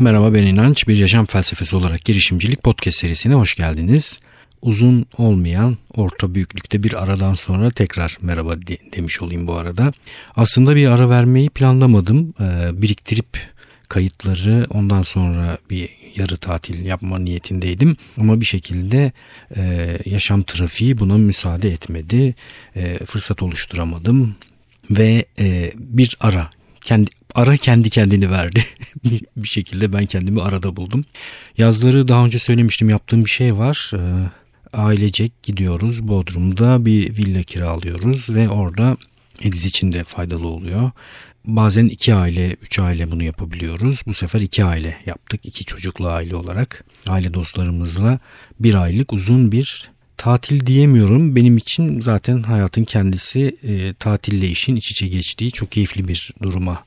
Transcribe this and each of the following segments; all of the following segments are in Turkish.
Merhaba ben İnanç. Bir yaşam felsefesi olarak girişimcilik podcast serisine hoş geldiniz. Uzun olmayan orta büyüklükte bir aradan sonra tekrar merhaba de- demiş olayım bu arada. Aslında bir ara vermeyi planlamadım. Ee, biriktirip kayıtları ondan sonra bir yarı tatil yapma niyetindeydim. Ama bir şekilde e, yaşam trafiği buna müsaade etmedi. E, fırsat oluşturamadım ve e, bir ara kendi ara kendi kendini verdi. bir, şekilde ben kendimi arada buldum. Yazları daha önce söylemiştim yaptığım bir şey var. E, ailecek gidiyoruz Bodrum'da bir villa kiralıyoruz ve orada Ediz için de faydalı oluyor. Bazen iki aile, üç aile bunu yapabiliyoruz. Bu sefer iki aile yaptık. iki çocuklu aile olarak. Aile dostlarımızla bir aylık uzun bir tatil diyemiyorum. Benim için zaten hayatın kendisi e, tatille işin iç içe geçtiği çok keyifli bir duruma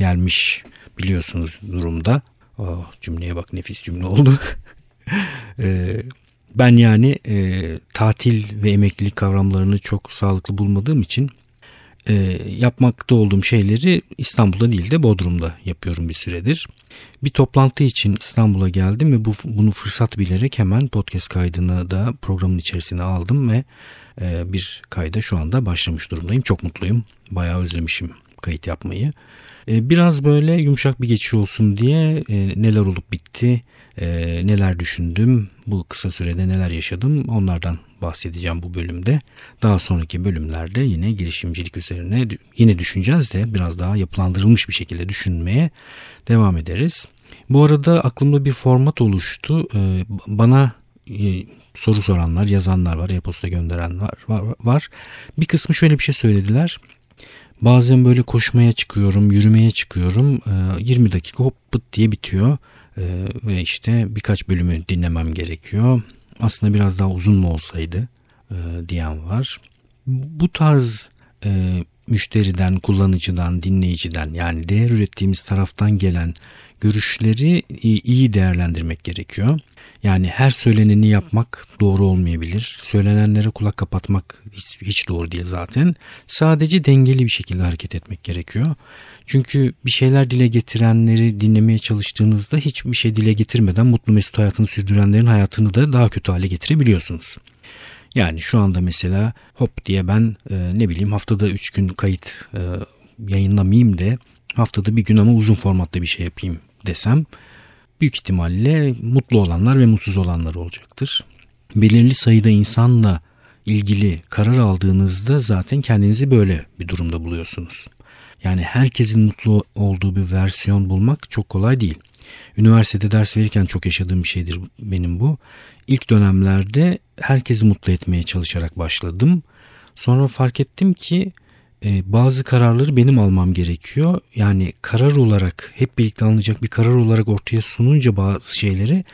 gelmiş biliyorsunuz durumda. Oh, cümleye bak nefis cümle oldu. e, ben yani e, tatil ve emeklilik kavramlarını çok sağlıklı bulmadığım için e, yapmakta olduğum şeyleri İstanbul'da değil de Bodrum'da yapıyorum bir süredir. Bir toplantı için İstanbul'a geldim ve bu bunu fırsat bilerek hemen podcast kaydını da programın içerisine aldım ve e, bir kayda şu anda başlamış durumdayım. Çok mutluyum. Bayağı özlemişim kayıt yapmayı. E, biraz böyle yumuşak bir geçiş olsun diye e, neler olup bitti, e, neler düşündüm, bu kısa sürede neler yaşadım onlardan bahsedeceğim bu bölümde. Daha sonraki bölümlerde yine girişimcilik üzerine yine düşüneceğiz de biraz daha yapılandırılmış bir şekilde düşünmeye devam ederiz. Bu arada aklımda bir format oluştu. Bana soru soranlar, yazanlar var, e-posta gönderenler var, var. Bir kısmı şöyle bir şey söylediler. Bazen böyle koşmaya çıkıyorum, yürümeye çıkıyorum. 20 dakika hop pıt diye bitiyor. Ve işte birkaç bölümü dinlemem gerekiyor aslında biraz daha uzun mu olsaydı e, diyen var. Bu tarz e, müşteriden, kullanıcıdan, dinleyiciden yani değer ürettiğimiz taraftan gelen görüşleri iyi değerlendirmek gerekiyor. Yani her söyleneni yapmak doğru olmayabilir. Söylenenlere kulak kapatmak hiç, hiç doğru değil zaten. Sadece dengeli bir şekilde hareket etmek gerekiyor. Çünkü bir şeyler dile getirenleri dinlemeye çalıştığınızda hiçbir şey dile getirmeden mutlu mesut hayatını sürdürenlerin hayatını da daha kötü hale getirebiliyorsunuz. Yani şu anda mesela hop diye ben e, ne bileyim haftada 3 gün kayıt e, yayınlamayayım da haftada bir gün ama uzun formatta bir şey yapayım desem büyük ihtimalle mutlu olanlar ve mutsuz olanlar olacaktır. Belirli sayıda insanla ilgili karar aldığınızda zaten kendinizi böyle bir durumda buluyorsunuz. Yani herkesin mutlu olduğu bir versiyon bulmak çok kolay değil. Üniversitede ders verirken çok yaşadığım bir şeydir benim bu. İlk dönemlerde herkesi mutlu etmeye çalışarak başladım. Sonra fark ettim ki e, bazı kararları benim almam gerekiyor. Yani karar olarak hep birlikte alınacak bir karar olarak ortaya sununca bazı şeyleri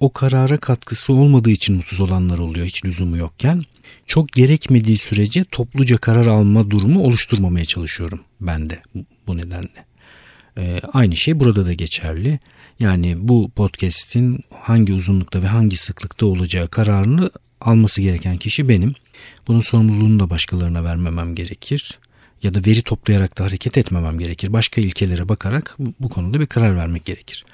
o karara katkısı olmadığı için mutsuz olanlar oluyor hiç lüzumu yokken. Çok gerekmediği sürece topluca karar alma durumu oluşturmamaya çalışıyorum ben de bu nedenle. Ee, aynı şey burada da geçerli. Yani bu podcast'in hangi uzunlukta ve hangi sıklıkta olacağı kararını alması gereken kişi benim. Bunun sorumluluğunu da başkalarına vermemem gerekir. Ya da veri toplayarak da hareket etmemem gerekir. Başka ilkelere bakarak bu konuda bir karar vermek gerekir.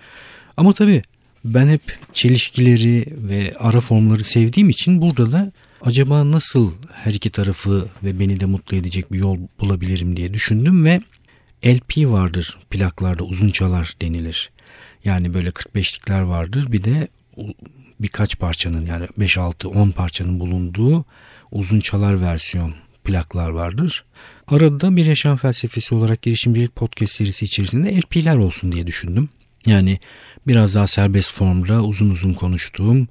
Ama tabii ben hep çelişkileri ve ara formları sevdiğim için burada da acaba nasıl her iki tarafı ve beni de mutlu edecek bir yol bulabilirim diye düşündüm ve LP vardır plaklarda uzun çalar denilir. Yani böyle 45'likler vardır bir de birkaç parçanın yani 5 6 10 parçanın bulunduğu uzun çalar versiyon plaklar vardır. Arada bir yaşam felsefesi olarak girişimcilik podcast serisi içerisinde LP'ler olsun diye düşündüm. Yani biraz daha serbest formda uzun uzun konuştuğum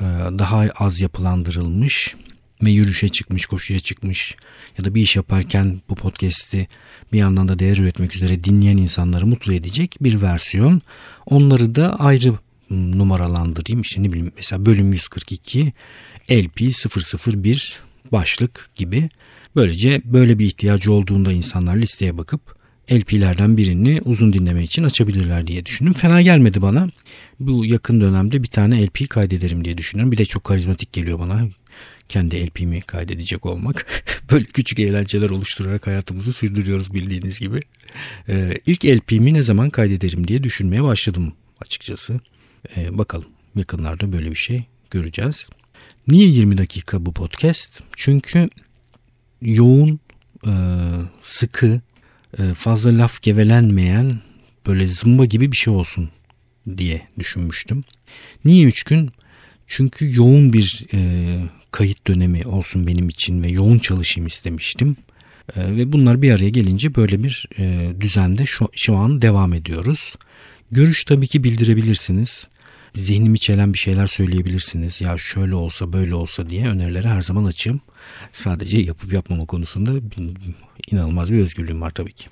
e, daha az yapılandırılmış ve yürüyüşe çıkmış, koşuya çıkmış ya da bir iş yaparken bu podcast'i bir yandan da değer üretmek üzere dinleyen insanları mutlu edecek bir versiyon. Onları da ayrı numaralandırayım. İşte ne bileyim mesela bölüm 142 LP 001 başlık gibi. Böylece böyle bir ihtiyacı olduğunda insanlar listeye bakıp LP'lerden birini uzun dinleme için açabilirler diye düşündüm. Fena gelmedi bana. Bu yakın dönemde bir tane LP kaydederim diye düşünüyorum. Bir de çok karizmatik geliyor bana kendi LP'mi kaydedecek olmak. Böyle küçük eğlenceler oluşturarak hayatımızı sürdürüyoruz bildiğiniz gibi. Ee, ilk LP'mi ne zaman kaydederim diye düşünmeye başladım açıkçası. Ee, bakalım yakınlarda böyle bir şey göreceğiz. Niye 20 dakika bu podcast? Çünkü yoğun, e, sıkı, e, fazla laf gevelenmeyen böyle zımba gibi bir şey olsun diye düşünmüştüm. Niye 3 gün? Çünkü yoğun bir e, kayıt dönemi olsun benim için ve yoğun çalışayım istemiştim. Ve bunlar bir araya gelince böyle bir düzende şu, şu an devam ediyoruz. Görüş tabii ki bildirebilirsiniz. Zihnimi çelen bir şeyler söyleyebilirsiniz. Ya şöyle olsa böyle olsa diye önerilere her zaman açığım. Sadece yapıp yapmama konusunda inanılmaz bir özgürlüğüm var tabii ki.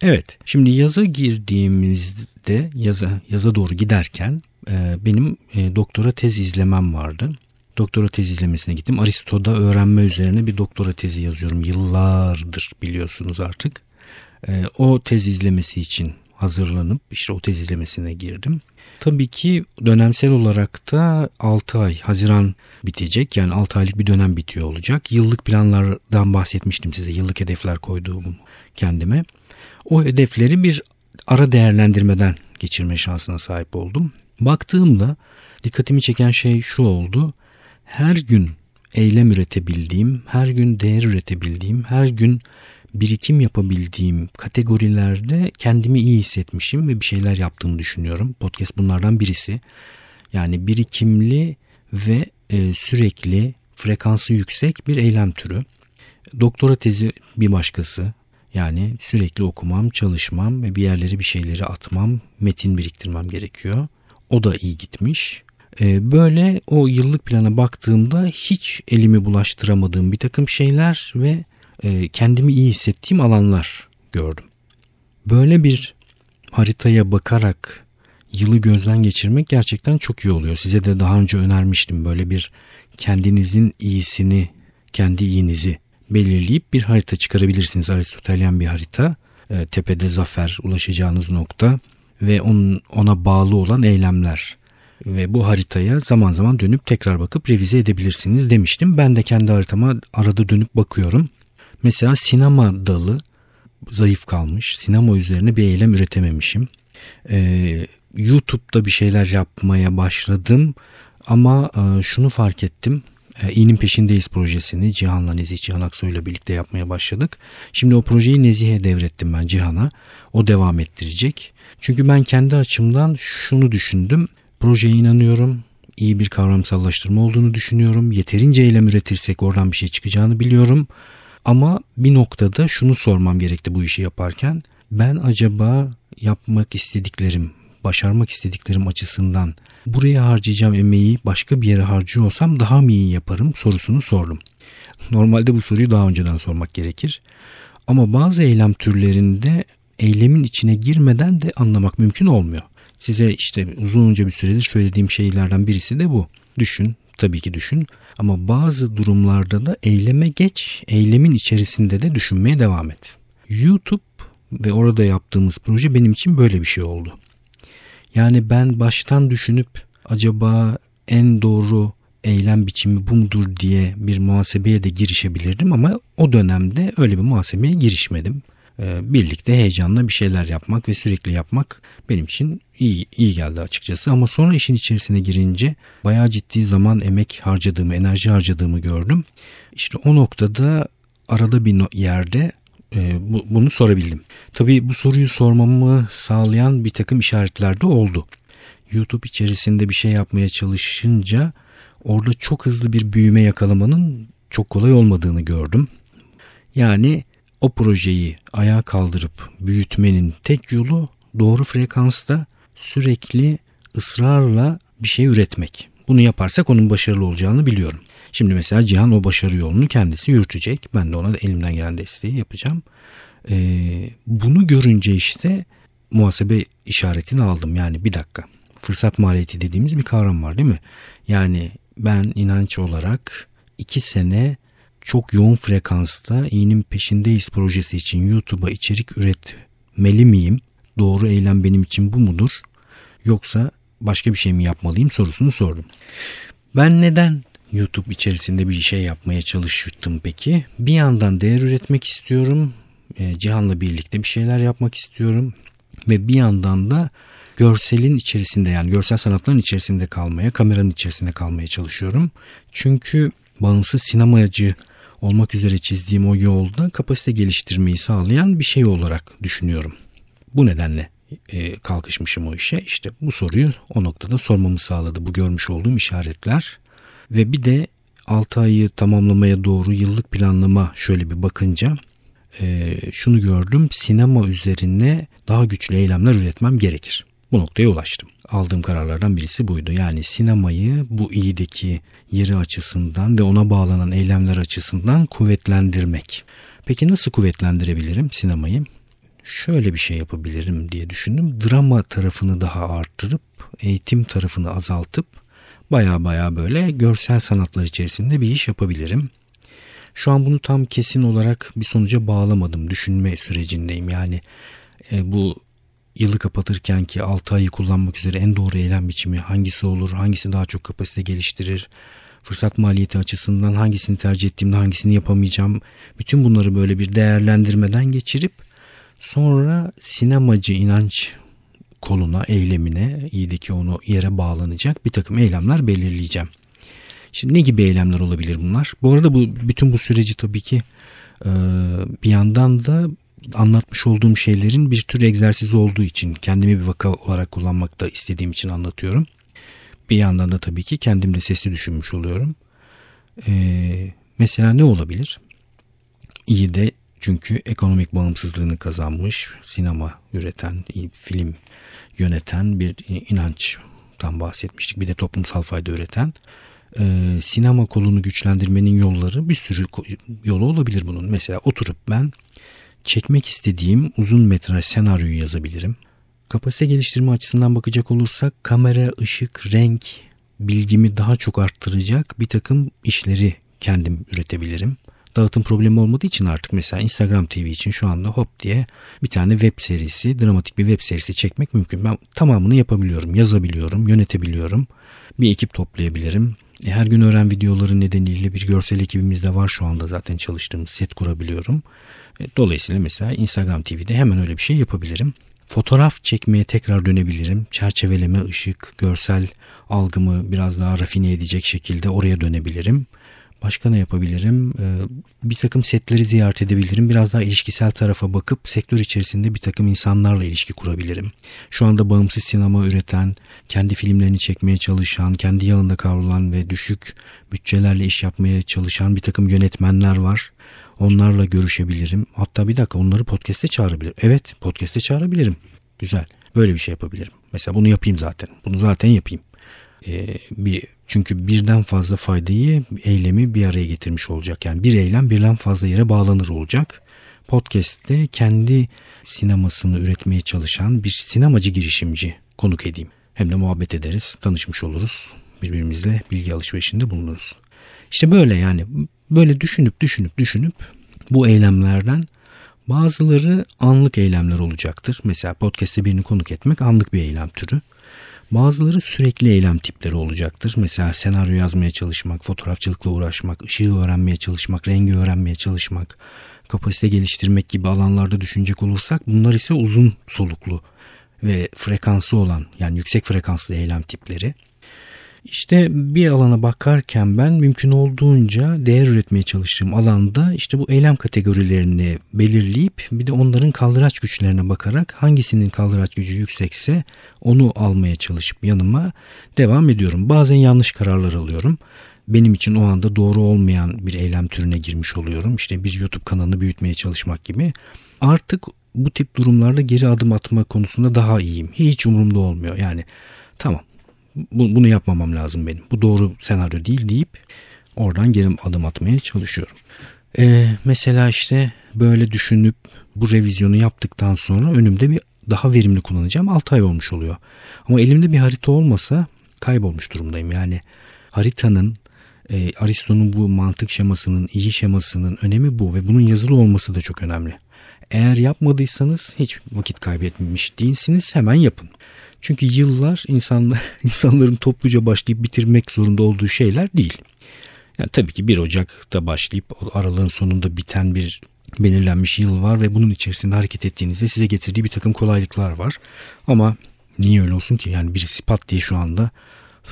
Evet şimdi yaza girdiğimizde yaza, yaza doğru giderken e, benim e, doktora tez izlemem vardı. Doktora tez izlemesine gittim. Aristo'da öğrenme üzerine bir doktora tezi yazıyorum. Yıllardır biliyorsunuz artık. E, o tez izlemesi için hazırlanıp işte o izlemesine girdim. Tabii ki dönemsel olarak da 6 ay Haziran bitecek. Yani 6 aylık bir dönem bitiyor olacak. Yıllık planlardan bahsetmiştim size. Yıllık hedefler koyduğum kendime. O hedefleri bir ara değerlendirmeden geçirme şansına sahip oldum. Baktığımda dikkatimi çeken şey şu oldu. Her gün eylem üretebildiğim, her gün değer üretebildiğim, her gün birikim yapabildiğim kategorilerde kendimi iyi hissetmişim ve bir şeyler yaptığımı düşünüyorum. Podcast bunlardan birisi. Yani birikimli ve e, sürekli frekansı yüksek bir eylem türü. Doktora tezi bir başkası. Yani sürekli okumam, çalışmam ve bir yerleri bir şeyleri atmam, metin biriktirmem gerekiyor. O da iyi gitmiş. E, böyle o yıllık plana baktığımda hiç elimi bulaştıramadığım bir takım şeyler ve e, kendimi iyi hissettiğim alanlar gördüm. Böyle bir haritaya bakarak yılı gözden geçirmek gerçekten çok iyi oluyor. Size de daha önce önermiştim böyle bir kendinizin iyisini, kendi iyinizi belirleyip bir harita çıkarabilirsiniz. Aristotelyen bir harita. E, tepede zafer, ulaşacağınız nokta ve onun, ona bağlı olan eylemler. Ve bu haritaya zaman zaman dönüp tekrar bakıp revize edebilirsiniz demiştim. Ben de kendi haritama arada dönüp bakıyorum. Mesela sinema dalı zayıf kalmış. Sinema üzerine bir eylem üretememişim. Ee, YouTube'da bir şeyler yapmaya başladım ama e, şunu fark ettim. E, İyinin Peşindeyiz projesini Cihan'la Nezih Cihan Aksoy ile birlikte yapmaya başladık. Şimdi o projeyi Nezih'e devrettim ben Cihan'a. O devam ettirecek. Çünkü ben kendi açımdan şunu düşündüm. Projeye inanıyorum. İyi bir kavramsallaştırma olduğunu düşünüyorum. Yeterince eylem üretirsek oradan bir şey çıkacağını biliyorum. Ama bir noktada şunu sormam gerekti bu işi yaparken. Ben acaba yapmak istediklerim, başarmak istediklerim açısından buraya harcayacağım emeği başka bir yere harcıyorsam daha mı iyi yaparım sorusunu sordum. Normalde bu soruyu daha önceden sormak gerekir. Ama bazı eylem türlerinde eylemin içine girmeden de anlamak mümkün olmuyor. Size işte uzunca bir süredir söylediğim şeylerden birisi de bu. Düşün, tabii ki düşün. Ama bazı durumlarda da eyleme geç, eylemin içerisinde de düşünmeye devam et. YouTube ve orada yaptığımız proje benim için böyle bir şey oldu. Yani ben baştan düşünüp acaba en doğru eylem biçimi bu mudur diye bir muhasebeye de girişebilirdim ama o dönemde öyle bir muhasebeye girişmedim. Ee, birlikte heyecanla bir şeyler yapmak ve sürekli yapmak benim için iyi, iyi geldi açıkçası. Ama sonra işin içerisine girince bayağı ciddi zaman, emek harcadığımı, enerji harcadığımı gördüm. İşte o noktada arada bir yerde e, bu, bunu sorabildim. Tabii bu soruyu sormamı sağlayan bir takım işaretler de oldu. YouTube içerisinde bir şey yapmaya çalışınca orada çok hızlı bir büyüme yakalamanın çok kolay olmadığını gördüm. Yani o projeyi ayağa kaldırıp büyütmenin tek yolu doğru frekansta sürekli ısrarla bir şey üretmek. Bunu yaparsak onun başarılı olacağını biliyorum. Şimdi mesela Cihan o başarı yolunu kendisi yürütecek. Ben de ona da elimden gelen desteği yapacağım. Ee, bunu görünce işte muhasebe işaretini aldım. Yani bir dakika. Fırsat maliyeti dediğimiz bir kavram var değil mi? Yani ben inanç olarak iki sene çok yoğun frekansta iyinin peşindeyiz projesi için YouTube'a içerik üretmeli miyim? Doğru eylem benim için bu mudur? Yoksa başka bir şey mi yapmalıyım sorusunu sordum. Ben neden YouTube içerisinde bir şey yapmaya çalıştım peki? Bir yandan değer üretmek istiyorum. E, Cihan'la birlikte bir şeyler yapmak istiyorum. Ve bir yandan da görselin içerisinde yani görsel sanatların içerisinde kalmaya, kameranın içerisinde kalmaya çalışıyorum. Çünkü bağımsız sinemacı olmak üzere çizdiğim o yolda kapasite geliştirmeyi sağlayan bir şey olarak düşünüyorum. Bu nedenle e, kalkışmışım o işe. İşte bu soruyu o noktada sormamı sağladı bu görmüş olduğum işaretler. Ve bir de 6 ayı tamamlamaya doğru yıllık planlama şöyle bir bakınca e, şunu gördüm. Sinema üzerine daha güçlü eylemler üretmem gerekir. Bu noktaya ulaştım. Aldığım kararlardan birisi buydu. Yani sinemayı bu iyideki yeri açısından ve ona bağlanan eylemler açısından kuvvetlendirmek. Peki nasıl kuvvetlendirebilirim sinemayı? Şöyle bir şey yapabilirim diye düşündüm. Drama tarafını daha arttırıp eğitim tarafını azaltıp baya baya böyle görsel sanatlar içerisinde bir iş yapabilirim. Şu an bunu tam kesin olarak bir sonuca bağlamadım. Düşünme sürecindeyim. Yani e, bu yılı kapatırken ki 6 ayı kullanmak üzere en doğru eylem biçimi hangisi olur, hangisi daha çok kapasite geliştirir, fırsat maliyeti açısından hangisini tercih ettiğimde hangisini yapamayacağım. Bütün bunları böyle bir değerlendirmeden geçirip sonra sinemacı inanç koluna, eylemine, iyideki onu yere bağlanacak bir takım eylemler belirleyeceğim. Şimdi ne gibi eylemler olabilir bunlar? Bu arada bu bütün bu süreci tabii ki bir yandan da anlatmış olduğum şeylerin bir tür egzersiz olduğu için kendimi bir vaka olarak kullanmak da istediğim için anlatıyorum. Bir yandan da tabii ki kendim de sesli düşünmüş oluyorum. Ee, mesela ne olabilir? İyi de çünkü ekonomik bağımsızlığını kazanmış, sinema üreten, film yöneten bir inançtan bahsetmiştik. Bir de toplumsal fayda üreten e, sinema kolunu güçlendirmenin yolları bir sürü yolu olabilir bunun. Mesela oturup ben çekmek istediğim uzun metraj senaryoyu yazabilirim. Kapasite geliştirme açısından bakacak olursak kamera, ışık, renk bilgimi daha çok arttıracak bir takım işleri kendim üretebilirim. Dağıtım problemi olmadığı için artık mesela Instagram TV için şu anda hop diye bir tane web serisi, dramatik bir web serisi çekmek mümkün. Ben tamamını yapabiliyorum, yazabiliyorum, yönetebiliyorum. Bir ekip toplayabilirim. E, her gün öğren videoları nedeniyle bir görsel ekibimiz de var şu anda zaten çalıştığımız set kurabiliyorum. E, dolayısıyla mesela Instagram TV'de hemen öyle bir şey yapabilirim. Fotoğraf çekmeye tekrar dönebilirim. Çerçeveleme, ışık, görsel algımı biraz daha rafine edecek şekilde oraya dönebilirim. Başka ne yapabilirim? Ee, bir takım setleri ziyaret edebilirim. Biraz daha ilişkisel tarafa bakıp sektör içerisinde bir takım insanlarla ilişki kurabilirim. Şu anda bağımsız sinema üreten, kendi filmlerini çekmeye çalışan, kendi yağında kavrulan ve düşük bütçelerle iş yapmaya çalışan bir takım yönetmenler var. Onlarla görüşebilirim. Hatta bir dakika onları podcast'e çağırabilirim. Evet podcast'e çağırabilirim. Güzel. Böyle bir şey yapabilirim. Mesela bunu yapayım zaten. Bunu zaten yapayım. Ee, bir çünkü birden fazla faydayı, eylemi bir araya getirmiş olacak. Yani bir eylem birden fazla yere bağlanır olacak. Podcast'te kendi sinemasını üretmeye çalışan bir sinemacı girişimci konuk edeyim. Hem de muhabbet ederiz, tanışmış oluruz. Birbirimizle bilgi alışverişinde bulunuruz. İşte böyle yani böyle düşünüp düşünüp düşünüp bu eylemlerden bazıları anlık eylemler olacaktır. Mesela podcast'te birini konuk etmek anlık bir eylem türü. Bazıları sürekli eylem tipleri olacaktır. Mesela senaryo yazmaya çalışmak, fotoğrafçılıkla uğraşmak, ışığı öğrenmeye çalışmak, rengi öğrenmeye çalışmak, kapasite geliştirmek gibi alanlarda düşünecek olursak bunlar ise uzun soluklu ve frekanslı olan yani yüksek frekanslı eylem tipleri. İşte bir alana bakarken ben mümkün olduğunca değer üretmeye çalıştığım alanda işte bu eylem kategorilerini belirleyip bir de onların kaldıraç güçlerine bakarak hangisinin kaldıraç gücü yüksekse onu almaya çalışıp yanıma devam ediyorum. Bazen yanlış kararlar alıyorum. Benim için o anda doğru olmayan bir eylem türüne girmiş oluyorum. İşte bir YouTube kanalını büyütmeye çalışmak gibi. Artık bu tip durumlarda geri adım atma konusunda daha iyiyim. Hiç umurumda olmuyor. Yani tamam bunu yapmamam lazım benim. Bu doğru senaryo değil deyip oradan geri adım atmaya çalışıyorum. Ee, mesela işte böyle düşünüp bu revizyonu yaptıktan sonra önümde bir daha verimli kullanacağım 6 ay olmuş oluyor. Ama elimde bir harita olmasa kaybolmuş durumdayım. Yani haritanın e, Aristo'nun bu mantık şemasının, iyi şemasının önemi bu ve bunun yazılı olması da çok önemli. Eğer yapmadıysanız hiç vakit kaybetmemiş değilsiniz hemen yapın. Çünkü yıllar insanlar, insanların topluca başlayıp bitirmek zorunda olduğu şeyler değil. Yani tabii ki 1 Ocak'ta başlayıp aralığın sonunda biten bir belirlenmiş yıl var ve bunun içerisinde hareket ettiğinizde size getirdiği bir takım kolaylıklar var. Ama Niye öyle olsun ki? Yani birisi pat diye şu anda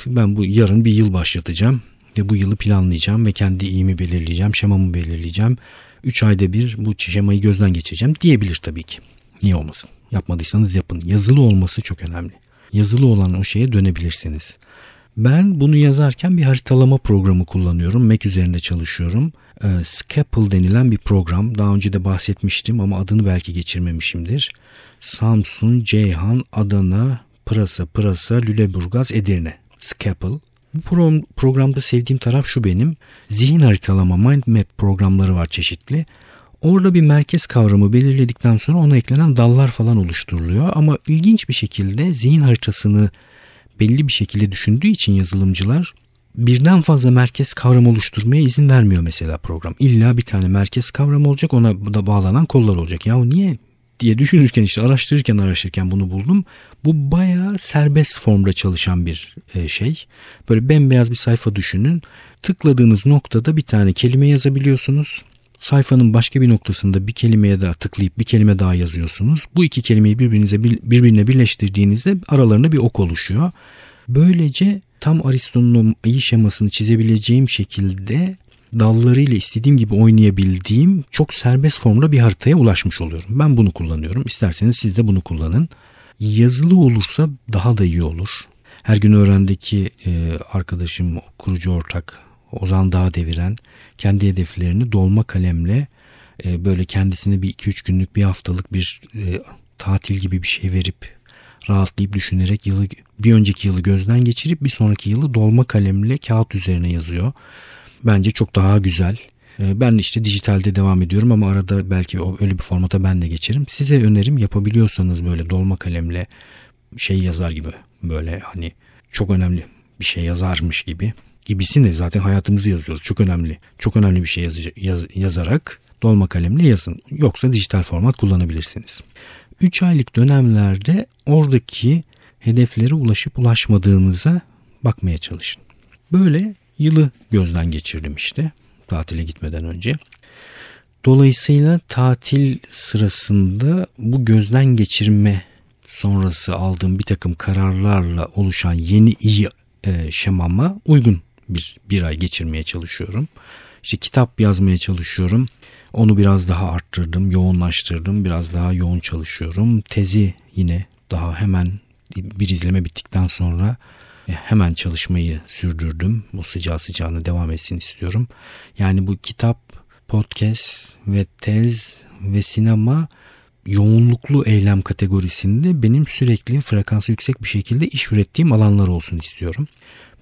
ben bu yarın bir yıl başlatacağım ve bu yılı planlayacağım ve kendi iyimi belirleyeceğim, şemamı belirleyeceğim. 3 ayda bir bu şemayı gözden geçireceğim diyebilir tabii ki. Niye olmasın? Yapmadıysanız yapın. Yazılı olması çok önemli. Yazılı olan o şeye dönebilirsiniz. Ben bunu yazarken bir haritalama programı kullanıyorum. Mac üzerinde çalışıyorum. E, Scapple denilen bir program. Daha önce de bahsetmiştim ama adını belki geçirmemişimdir. Samsun, Ceyhan, Adana, Pırasa, Pırasa, Lüleburgaz, Edirne. Scapple. Bu pro- programda sevdiğim taraf şu benim. Zihin haritalama, mind map programları var çeşitli. Orada bir merkez kavramı belirledikten sonra ona eklenen dallar falan oluşturuluyor. Ama ilginç bir şekilde zihin haritasını belli bir şekilde düşündüğü için yazılımcılar birden fazla merkez kavram oluşturmaya izin vermiyor mesela program. İlla bir tane merkez kavram olacak ona da bağlanan kollar olacak. Ya niye diye düşünürken işte araştırırken araştırırken bunu buldum. Bu bayağı serbest formda çalışan bir e, şey. Böyle bembeyaz bir sayfa düşünün. Tıkladığınız noktada bir tane kelime yazabiliyorsunuz. Sayfanın başka bir noktasında bir kelimeye daha tıklayıp bir kelime daha yazıyorsunuz. Bu iki kelimeyi birbirinize birbirine birleştirdiğinizde aralarında bir ok oluşuyor. Böylece tam Aristo'nun ayı şemasını çizebileceğim şekilde dallarıyla istediğim gibi oynayabildiğim çok serbest formda bir haritaya ulaşmış oluyorum. Ben bunu kullanıyorum. İsterseniz siz de bunu kullanın. Yazılı olursa daha da iyi olur. Her gün öğrendeki e, arkadaşım, kurucu ortak Ozan Dağ deviren kendi hedeflerini dolma kalemle e, böyle kendisine bir 2-3 günlük bir haftalık bir e, tatil gibi bir şey verip rahatlayıp düşünerek yılı bir önceki yılı gözden geçirip bir sonraki yılı dolma kalemle kağıt üzerine yazıyor. Bence çok daha güzel. E, ben işte dijitalde devam ediyorum ama arada belki öyle bir formata ben de geçerim. Size önerim yapabiliyorsanız böyle dolma kalemle şey yazar gibi böyle hani çok önemli bir şey yazarmış gibi gibisini zaten hayatımızı yazıyoruz. Çok önemli. Çok önemli bir şey yaz, yaz, yazarak dolma kalemle yazın. Yoksa dijital format kullanabilirsiniz. 3 aylık dönemlerde oradaki hedeflere ulaşıp ulaşmadığınıza bakmaya çalışın. Böyle yılı gözden geçirdim işte tatile gitmeden önce. Dolayısıyla tatil sırasında bu gözden geçirme sonrası aldığım bir takım kararlarla oluşan yeni iyi e, şemama uygun bir, bir ay geçirmeye çalışıyorum. İşte kitap yazmaya çalışıyorum. Onu biraz daha arttırdım, yoğunlaştırdım. Biraz daha yoğun çalışıyorum. Tezi yine daha hemen bir izleme bittikten sonra e, hemen çalışmayı sürdürdüm. Bu sıcağı sıcağına devam etsin istiyorum. Yani bu kitap, podcast ve tez ve sinema yoğunluklu eylem kategorisinde benim sürekli frekansı yüksek bir şekilde iş ürettiğim alanlar olsun istiyorum.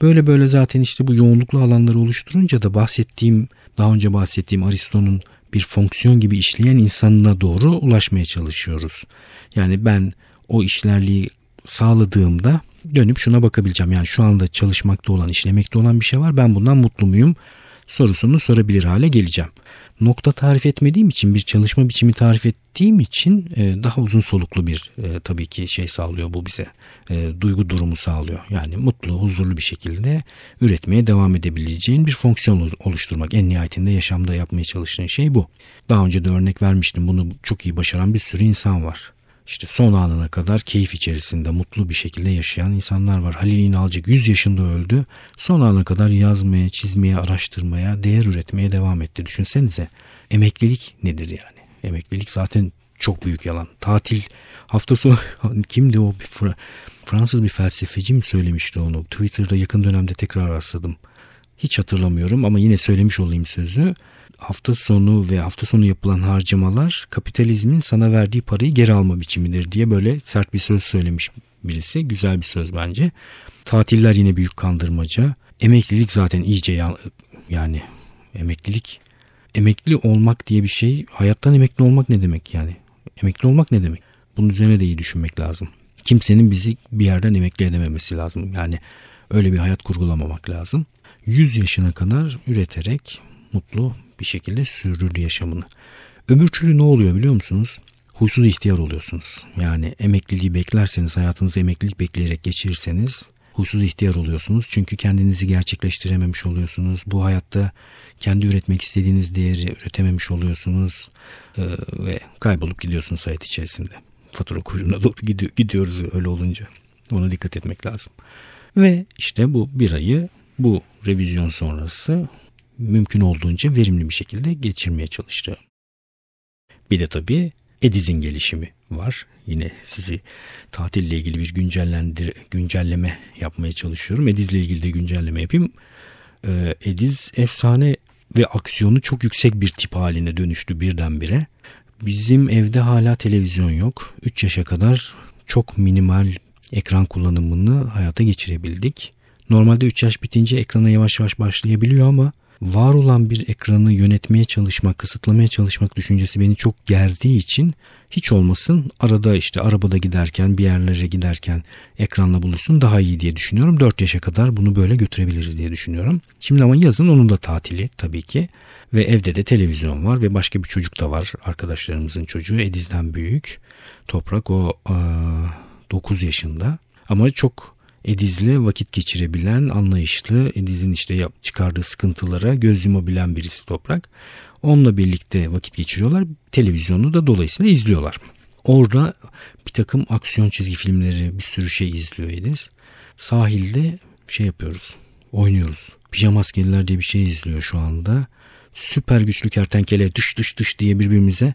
Böyle böyle zaten işte bu yoğunluklu alanları oluşturunca da bahsettiğim daha önce bahsettiğim Aristo'nun bir fonksiyon gibi işleyen insanına doğru ulaşmaya çalışıyoruz. Yani ben o işlerliği sağladığımda dönüp şuna bakabileceğim. Yani şu anda çalışmakta olan, işlemekte olan bir şey var. Ben bundan mutlu muyum? Sorusunu sorabilir hale geleceğim nokta tarif etmediğim için bir çalışma biçimi tarif ettiğim için e, daha uzun soluklu bir e, tabii ki şey sağlıyor bu bize e, duygu durumu sağlıyor. Yani mutlu huzurlu bir şekilde üretmeye devam edebileceğin bir fonksiyon oluşturmak en nihayetinde yaşamda yapmaya çalıştığın şey bu. Daha önce de örnek vermiştim bunu çok iyi başaran bir sürü insan var işte son anına kadar keyif içerisinde mutlu bir şekilde yaşayan insanlar var. Halil İnalcık 100 yaşında öldü. Son ana kadar yazmaya, çizmeye, araştırmaya, değer üretmeye devam etti. Düşünsenize emeklilik nedir yani? Emeklilik zaten çok büyük yalan. Tatil hafta sonu kimdi o bir Fransız bir felsefeci mi söylemişti onu? Twitter'da yakın dönemde tekrar rastladım. Hiç hatırlamıyorum ama yine söylemiş olayım sözü hafta sonu ve hafta sonu yapılan harcamalar kapitalizmin sana verdiği parayı geri alma biçimidir diye böyle sert bir söz söylemiş birisi. Güzel bir söz bence. Tatiller yine büyük kandırmaca. Emeklilik zaten iyice yani emeklilik emekli olmak diye bir şey hayattan emekli olmak ne demek yani? Emekli olmak ne demek? Bunun üzerine de iyi düşünmek lazım. Kimsenin bizi bir yerden emekli edememesi lazım. Yani öyle bir hayat kurgulamamak lazım. 100 yaşına kadar üreterek mutlu bir şekilde sürdürdü yaşamını. Öbür türlü ne oluyor biliyor musunuz? Huysuz ihtiyar oluyorsunuz. Yani emekliliği beklerseniz, hayatınızı emeklilik bekleyerek geçirirseniz huysuz ihtiyar oluyorsunuz. Çünkü kendinizi gerçekleştirememiş oluyorsunuz. Bu hayatta kendi üretmek istediğiniz değeri üretememiş oluyorsunuz. Ee, ve kaybolup gidiyorsunuz hayat içerisinde. Fatura kuyruğuna doğru gidiyoruz öyle olunca. Ona dikkat etmek lazım. Ve işte bu bir ayı bu revizyon sonrası mümkün olduğunca verimli bir şekilde geçirmeye çalıştı. Bir de tabii Ediz'in gelişimi var. Yine sizi tatille ilgili bir güncellendir güncelleme yapmaya çalışıyorum. Ediz'le ilgili de güncelleme yapayım. Ee, Ediz efsane ve aksiyonu çok yüksek bir tip haline dönüştü birdenbire. Bizim evde hala televizyon yok. 3 yaşa kadar çok minimal ekran kullanımını hayata geçirebildik. Normalde 3 yaş bitince ekrana yavaş yavaş başlayabiliyor ama var olan bir ekranı yönetmeye çalışmak, kısıtlamaya çalışmak düşüncesi beni çok gerdiği için hiç olmasın arada işte arabada giderken bir yerlere giderken ekranla buluşsun daha iyi diye düşünüyorum. 4 yaşa kadar bunu böyle götürebiliriz diye düşünüyorum. Şimdi ama yazın onun da tatili tabii ki ve evde de televizyon var ve başka bir çocuk da var arkadaşlarımızın çocuğu Ediz'den büyük. Toprak o aa, 9 yaşında ama çok Ediz'le vakit geçirebilen, anlayışlı, Ediz'in işte yap, çıkardığı sıkıntılara göz yumabilen birisi Toprak. Onunla birlikte vakit geçiriyorlar. Televizyonu da dolayısıyla izliyorlar. Orada bir takım aksiyon çizgi filmleri bir sürü şey izliyor Ediz. Sahilde şey yapıyoruz. Oynuyoruz. Pijama askeriler diye bir şey izliyor şu anda. Süper güçlü kertenkele dış dış dış diye birbirimize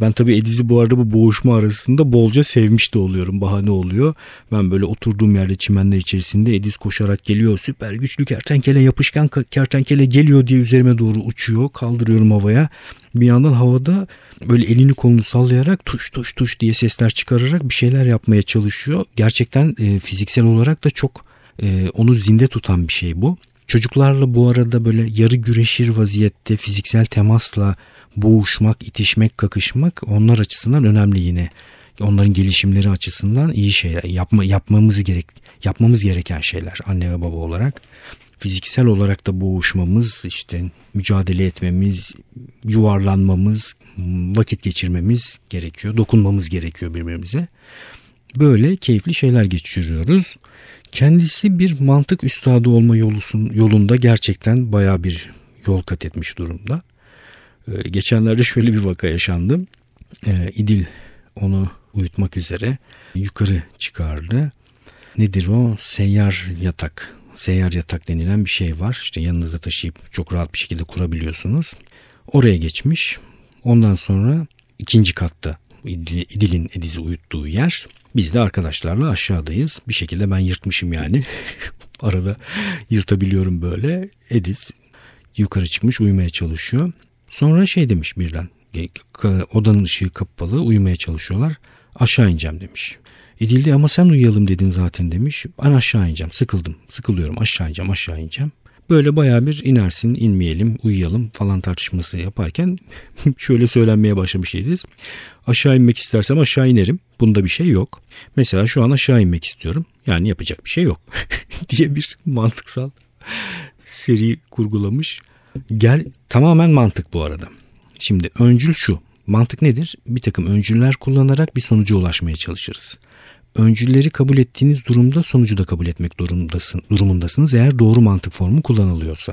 ben tabii Ediz'i bu arada bu boğuşma arasında bolca sevmiş de oluyorum. Bahane oluyor. Ben böyle oturduğum yerde çimenler içerisinde Ediz koşarak geliyor. Süper güçlü kertenkele yapışkan kertenkele geliyor diye üzerime doğru uçuyor. Kaldırıyorum havaya. Bir yandan havada böyle elini kolunu sallayarak tuş tuş tuş diye sesler çıkararak bir şeyler yapmaya çalışıyor. Gerçekten e, fiziksel olarak da çok e, onu zinde tutan bir şey bu. Çocuklarla bu arada böyle yarı güreşir vaziyette fiziksel temasla boğuşmak, itişmek, kakışmak onlar açısından önemli yine. Onların gelişimleri açısından iyi şeyler yapma, yapmamız gerek yapmamız gereken şeyler anne ve baba olarak. Fiziksel olarak da boğuşmamız, işte mücadele etmemiz, yuvarlanmamız, vakit geçirmemiz gerekiyor. Dokunmamız gerekiyor birbirimize. Böyle keyifli şeyler geçiriyoruz. Kendisi bir mantık üstadı olma yolusun, yolunda gerçekten baya bir yol kat etmiş durumda. Ee, geçenlerde şöyle bir vaka yaşandı. Ee, İdil onu uyutmak üzere yukarı çıkardı. Nedir o? Seyyar yatak. Seyyar yatak denilen bir şey var. İşte yanınızda taşıyıp çok rahat bir şekilde kurabiliyorsunuz. Oraya geçmiş. Ondan sonra ikinci katta İdil'in Ediz'i uyuttuğu yer. Biz de arkadaşlarla aşağıdayız. Bir şekilde ben yırtmışım yani. Arada yırtabiliyorum böyle. Ediz yukarı çıkmış uyumaya çalışıyor. Sonra şey demiş birden. Odanın ışığı kapalı uyumaya çalışıyorlar. Aşağı ineceğim demiş. Edildi ama sen uyuyalım dedin zaten demiş. Ben aşağı ineceğim sıkıldım sıkılıyorum aşağı ineceğim aşağı ineceğim. Böyle baya bir inersin inmeyelim uyuyalım falan tartışması yaparken şöyle söylenmeye başlamış Ediz. Aşağı inmek istersem aşağı inerim. Bunda bir şey yok. Mesela şu an aşağı inmek istiyorum. Yani yapacak bir şey yok diye bir mantıksal seri kurgulamış. Gel tamamen mantık bu arada. Şimdi öncül şu. Mantık nedir? Bir takım öncüller kullanarak bir sonuca ulaşmaya çalışırız. Öncülleri kabul ettiğiniz durumda sonucu da kabul etmek durumundasın, durumundasınız eğer doğru mantık formu kullanılıyorsa.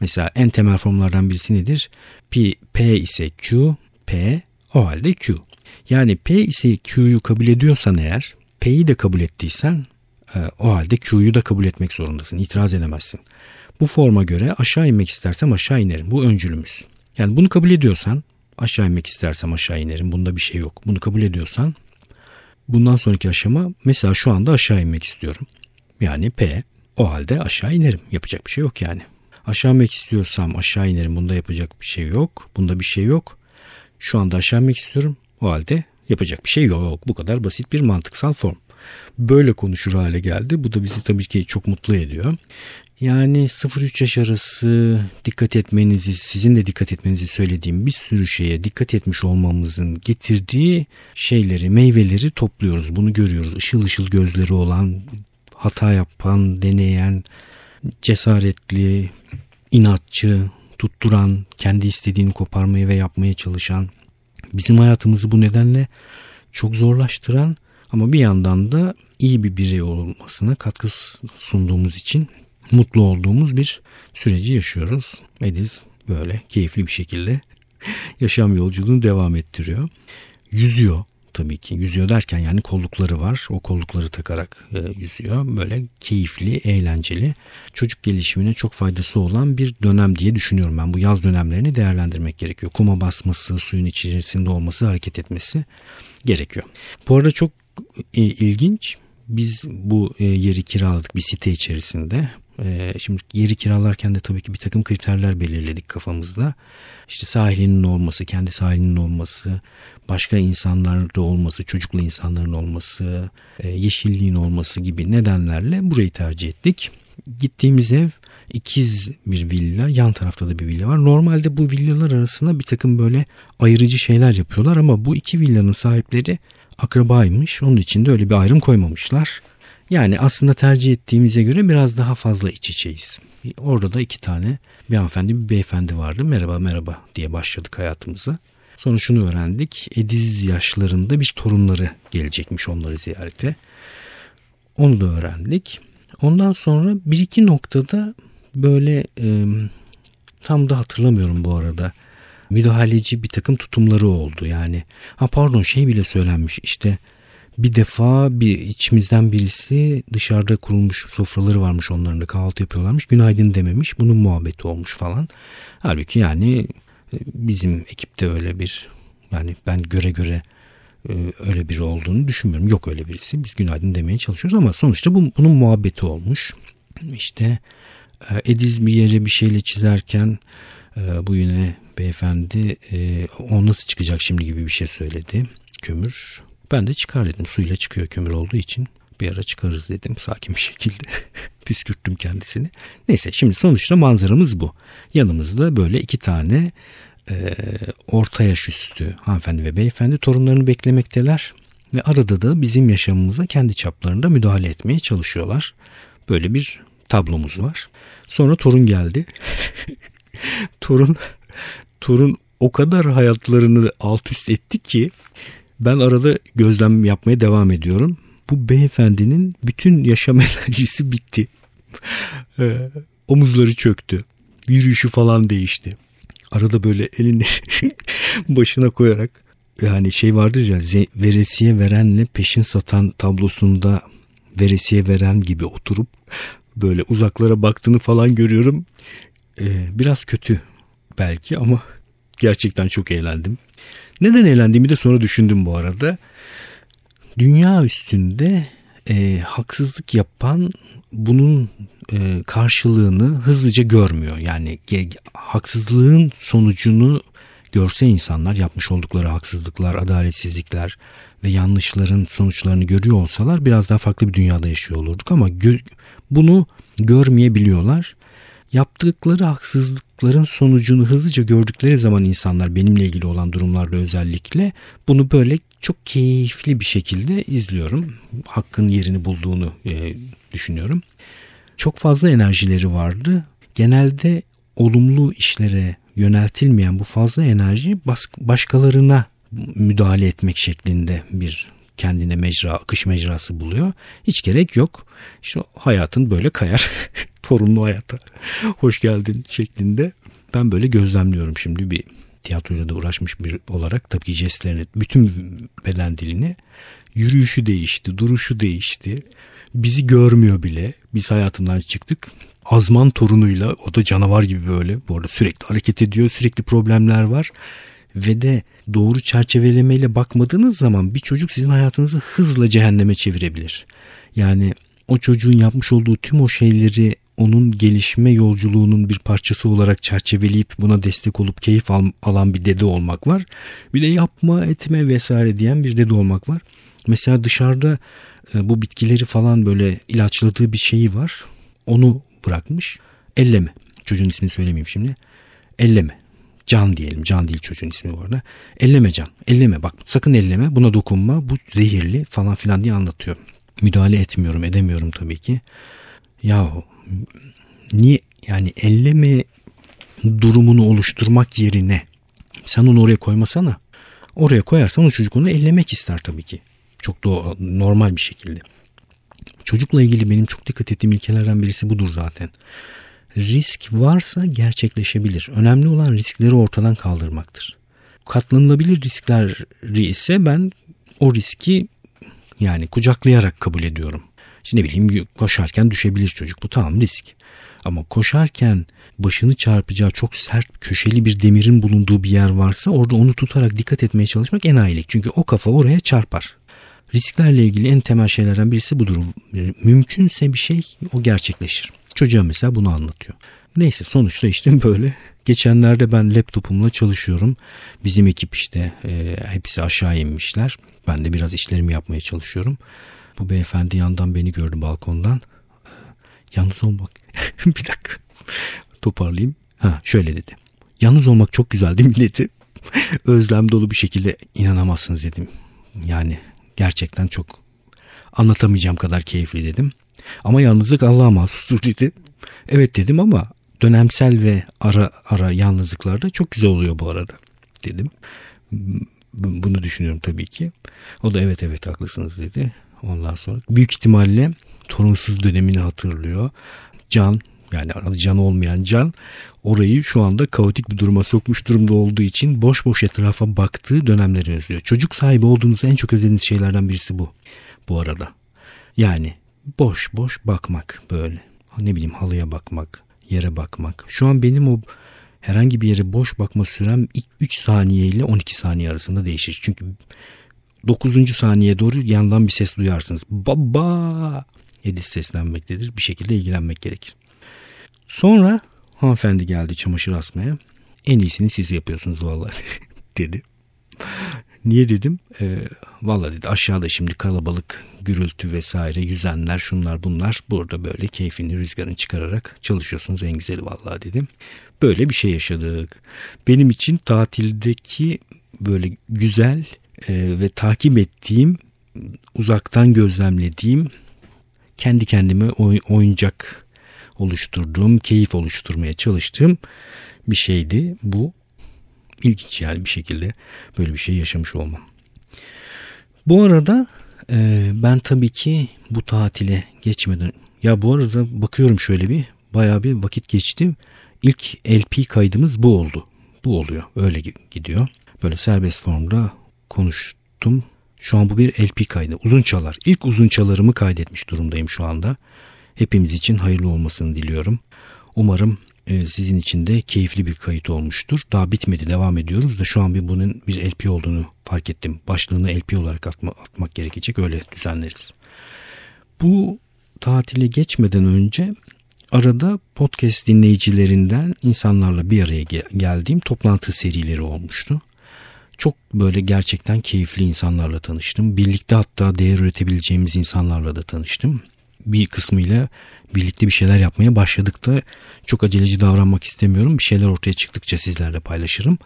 Mesela en temel formlardan birisi nedir? P, P ise Q, P o halde Q. Yani P ise Q'yu kabul ediyorsan eğer, P'yi de kabul ettiysen e, o halde Q'yu da kabul etmek zorundasın. İtiraz edemezsin. Bu forma göre aşağı inmek istersem aşağı inerim. Bu öncülümüz. Yani bunu kabul ediyorsan aşağı inmek istersem aşağı inerim. Bunda bir şey yok. Bunu kabul ediyorsan bundan sonraki aşama mesela şu anda aşağı inmek istiyorum. Yani P. O halde aşağı inerim. Yapacak bir şey yok yani. Aşağı inmek istiyorsam aşağı inerim. Bunda yapacak bir şey yok. Bunda bir şey yok. Şu anda aşağı inmek istiyorum. O halde yapacak bir şey yok. Bu kadar basit bir mantıksal form. Böyle konuşur hale geldi. Bu da bizi tabii ki çok mutlu ediyor. Yani 0-3 yaş arası dikkat etmenizi, sizin de dikkat etmenizi söylediğim bir sürü şeye dikkat etmiş olmamızın getirdiği şeyleri, meyveleri topluyoruz. Bunu görüyoruz. Işıl ışıl gözleri olan, hata yapan, deneyen, cesaretli, inatçı, tutturan, kendi istediğini koparmaya ve yapmaya çalışan, bizim hayatımızı bu nedenle çok zorlaştıran ama bir yandan da iyi bir birey olmasına katkı sunduğumuz için mutlu olduğumuz bir süreci yaşıyoruz. Ediz böyle keyifli bir şekilde yaşam yolculuğunu devam ettiriyor. Yüzüyor tabii ki. Yüzüyor derken yani kollukları var. O kollukları takarak e, yüzüyor. Böyle keyifli, eğlenceli, çocuk gelişimine çok faydası olan bir dönem diye düşünüyorum ben. Bu yaz dönemlerini değerlendirmek gerekiyor. Kuma basması, suyun içerisinde olması, hareket etmesi gerekiyor. Bu arada çok e, ilginç. Biz bu e, yeri kiraladık bir site içerisinde. E, şimdi yeri kiralarken de tabii ki bir takım kriterler belirledik kafamızda. İşte sahilinin olması, kendi sahilinin olması, başka insanlarda olması, çocuklu insanların olması, e, yeşilliğin olması gibi nedenlerle burayı tercih ettik. Gittiğimiz ev ikiz bir villa, yan tarafta da bir villa var. Normalde bu villalar arasında bir takım böyle ayırıcı şeyler yapıyorlar ama bu iki villanın sahipleri akrabaymış. Onun için de öyle bir ayrım koymamışlar. Yani aslında tercih ettiğimize göre biraz daha fazla iç içeyiz. Orada da iki tane bir hanımefendi bir beyefendi vardı. Merhaba merhaba diye başladık hayatımıza. Sonra şunu öğrendik. Ediz yaşlarında bir torunları gelecekmiş onları ziyarete. Onu da öğrendik. Ondan sonra bir iki noktada böyle e, tam da hatırlamıyorum bu arada. Müdahaleci bir takım tutumları oldu. Yani ha pardon şey bile söylenmiş işte bir defa bir içimizden birisi dışarıda kurulmuş sofraları varmış onların da kahvaltı yapıyorlarmış. Günaydın dememiş. Bunun muhabbeti olmuş falan. Halbuki yani e, bizim ekipte öyle bir yani ben göre göre e, öyle biri olduğunu düşünmüyorum. Yok öyle birisi. Biz günaydın demeye çalışıyoruz ama sonuçta bu, bunun muhabbeti olmuş. İşte e, Ediz bir yere bir şeyle çizerken bu yine beyefendi o nasıl çıkacak şimdi gibi bir şey söyledi. Kömür ben de çıkar dedim. Suyla çıkıyor kömür olduğu için. Bir ara çıkarız dedim sakin bir şekilde. Püskürttüm kendisini. Neyse şimdi sonuçta manzaramız bu. Yanımızda böyle iki tane e, orta yaş üstü hanımefendi ve beyefendi torunlarını beklemekteler. Ve arada da bizim yaşamımıza kendi çaplarında müdahale etmeye çalışıyorlar. Böyle bir tablomuz var. Sonra torun geldi. torun torun o kadar hayatlarını alt üst etti ki ben arada gözlem yapmaya devam ediyorum. Bu beyefendinin bütün yaşam enerjisi bitti. Ee, omuzları çöktü. Yürüyüşü falan değişti. Arada böyle elini başına koyarak yani şey vardır ya veresiye verenle peşin satan tablosunda veresiye veren gibi oturup böyle uzaklara baktığını falan görüyorum. Ee, biraz kötü belki ama gerçekten çok eğlendim. Neden eğlendiğimi de sonra düşündüm bu arada. Dünya üstünde e, haksızlık yapan bunun e, karşılığını hızlıca görmüyor. Yani ge, haksızlığın sonucunu görse insanlar yapmış oldukları haksızlıklar, adaletsizlikler ve yanlışların sonuçlarını görüyor olsalar biraz daha farklı bir dünyada yaşıyor olurduk ama gö- bunu görmeyebiliyorlar yaptıkları haksızlıkların sonucunu hızlıca gördükleri zaman insanlar benimle ilgili olan durumlarda özellikle bunu böyle çok keyifli bir şekilde izliyorum. Hakkın yerini bulduğunu e, düşünüyorum. Çok fazla enerjileri vardı. Genelde olumlu işlere yöneltilmeyen bu fazla enerji başkalarına müdahale etmek şeklinde bir kendine mecra, akış mecrası buluyor. Hiç gerek yok. İşte hayatın böyle kayar. Torunlu hayata hoş geldin şeklinde. Ben böyle gözlemliyorum şimdi bir tiyatroyla da uğraşmış bir olarak tabii ki jestlerini, bütün beden dilini yürüyüşü değişti, duruşu değişti. Bizi görmüyor bile. Biz hayatından çıktık. Azman torunuyla o da canavar gibi böyle. Bu arada sürekli hareket ediyor. Sürekli problemler var. Ve de doğru çerçevelemeyle bakmadığınız zaman bir çocuk sizin hayatınızı hızla cehenneme çevirebilir. Yani o çocuğun yapmış olduğu tüm o şeyleri onun gelişme yolculuğunun bir parçası olarak çerçeveleyip buna destek olup keyif al, alan bir dede olmak var. Bir de yapma etme vesaire diyen bir dede olmak var. Mesela dışarıda e, bu bitkileri falan böyle ilaçladığı bir şeyi var. Onu bırakmış. Elleme. Çocuğun ismini söylemeyeyim şimdi. Elleme. Can diyelim. Can değil çocuğun ismi bu arada. Elleme Can. Elleme bak sakın elleme. Buna dokunma. Bu zehirli falan filan diye anlatıyor. Müdahale etmiyorum edemiyorum tabii ki. Yahu niye yani elleme durumunu oluşturmak yerine sen onu oraya koymasana. Oraya koyarsan o çocuk onu ellemek ister tabii ki. Çok da normal bir şekilde. Çocukla ilgili benim çok dikkat ettiğim ilkelerden birisi budur zaten risk varsa gerçekleşebilir. Önemli olan riskleri ortadan kaldırmaktır. Katlanılabilir riskleri ise ben o riski yani kucaklayarak kabul ediyorum. İşte ne bileyim koşarken düşebilir çocuk bu tamam risk. Ama koşarken başını çarpacağı çok sert köşeli bir demirin bulunduğu bir yer varsa orada onu tutarak dikkat etmeye çalışmak en enayilik. Çünkü o kafa oraya çarpar. Risklerle ilgili en temel şeylerden birisi budur. Mümkünse bir şey o gerçekleşir. Çocuğa mesela bunu anlatıyor. Neyse sonuçta işte böyle. Geçenlerde ben laptopumla çalışıyorum. Bizim ekip işte e, hepsi aşağı inmişler. Ben de biraz işlerimi yapmaya çalışıyorum. Bu beyefendi yandan beni gördü balkondan. E, yalnız olmak. bir dakika. Toparlayayım. Ha şöyle dedi. Yalnız olmak çok güzel değil mi dedi. Özlem dolu bir şekilde inanamazsınız dedim. Yani gerçekten çok anlatamayacağım kadar keyifli dedim. Ama yalnızlık Allah'a mahsustur dedi. Evet dedim ama dönemsel ve ara ara yalnızlıklarda çok güzel oluyor bu arada dedim. Bunu düşünüyorum tabii ki. O da evet evet haklısınız dedi. Ondan sonra büyük ihtimalle torunsuz dönemini hatırlıyor. Can yani Can olmayan Can orayı şu anda kaotik bir duruma sokmuş durumda olduğu için boş boş etrafa baktığı dönemleri özlüyor. Çocuk sahibi olduğunuzda en çok özlediğiniz şeylerden birisi bu. Bu arada. Yani boş boş bakmak böyle. Ne bileyim halıya bakmak, yere bakmak. Şu an benim o herhangi bir yere boş bakma sürem ilk 3 saniye ile 12 saniye arasında değişir. Çünkü 9. saniye doğru yandan bir ses duyarsınız. Baba Edis seslenmektedir. Bir şekilde ilgilenmek gerekir. Sonra hanımefendi geldi çamaşır asmaya. En iyisini siz yapıyorsunuz vallahi dedi. Niye dedim? E, Valla dedi aşağıda şimdi kalabalık, gürültü vesaire, yüzenler, şunlar bunlar. Burada böyle keyfini, rüzgarını çıkararak çalışıyorsunuz en güzeli vallahi dedim. Böyle bir şey yaşadık. Benim için tatildeki böyle güzel e, ve takip ettiğim, uzaktan gözlemlediğim, kendi kendime oy, oyuncak oluşturduğum, keyif oluşturmaya çalıştığım bir şeydi bu ilginç yani bir şekilde böyle bir şey yaşamış olmam. Bu arada e, ben tabii ki bu tatile geçmeden ya bu arada bakıyorum şöyle bir bayağı bir vakit geçti. İlk LP kaydımız bu oldu. Bu oluyor. Öyle gidiyor. Böyle serbest formda konuştum. Şu an bu bir LP kaydı. Uzun çalar. İlk uzun çalarımı kaydetmiş durumdayım şu anda. Hepimiz için hayırlı olmasını diliyorum. Umarım e, sizin için de keyifli bir kayıt olmuştur. Daha bitmedi devam ediyoruz da şu an bir bunun bir LP olduğunu fark ettim. Başlığını LP olarak atma, atmak gerekecek öyle düzenleriz. Bu tatile geçmeden önce arada podcast dinleyicilerinden insanlarla bir araya geldiğim toplantı serileri olmuştu. Çok böyle gerçekten keyifli insanlarla tanıştım. Birlikte hatta değer üretebileceğimiz insanlarla da tanıştım. Bir kısmıyla birlikte bir şeyler yapmaya başladık da çok aceleci davranmak istemiyorum. Bir şeyler ortaya çıktıkça sizlerle paylaşırım.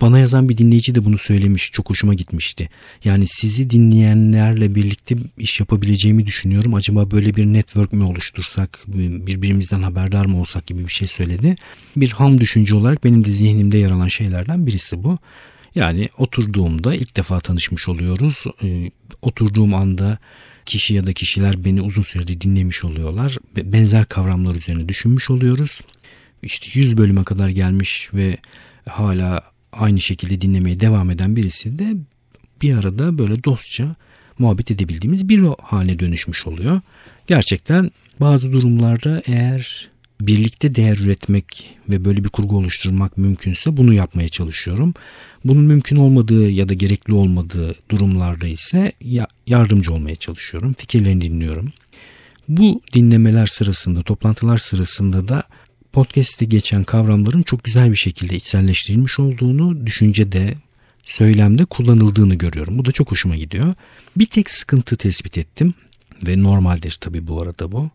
Bana yazan bir dinleyici de bunu söylemiş. Çok hoşuma gitmişti. Yani sizi dinleyenlerle birlikte iş yapabileceğimi düşünüyorum. Acaba böyle bir network mi oluştursak, birbirimizden haberdar mı olsak gibi bir şey söyledi. Bir ham düşünce olarak benim de zihnimde yer alan şeylerden birisi bu. Yani oturduğumda ilk defa tanışmış oluyoruz. Ee, oturduğum anda kişi ya da kişiler beni uzun süredir dinlemiş oluyorlar. Benzer kavramlar üzerine düşünmüş oluyoruz. İşte 100 bölüme kadar gelmiş ve hala aynı şekilde dinlemeye devam eden birisi de bir arada böyle dostça muhabbet edebildiğimiz bir hale dönüşmüş oluyor. Gerçekten bazı durumlarda eğer birlikte değer üretmek ve böyle bir kurgu oluşturmak mümkünse bunu yapmaya çalışıyorum. Bunun mümkün olmadığı ya da gerekli olmadığı durumlarda ise yardımcı olmaya çalışıyorum. Fikirlerini dinliyorum. Bu dinlemeler sırasında, toplantılar sırasında da podcast'te geçen kavramların çok güzel bir şekilde içselleştirilmiş olduğunu, düşüncede, söylemde kullanıldığını görüyorum. Bu da çok hoşuma gidiyor. Bir tek sıkıntı tespit ettim ve normaldir tabii bu arada bu.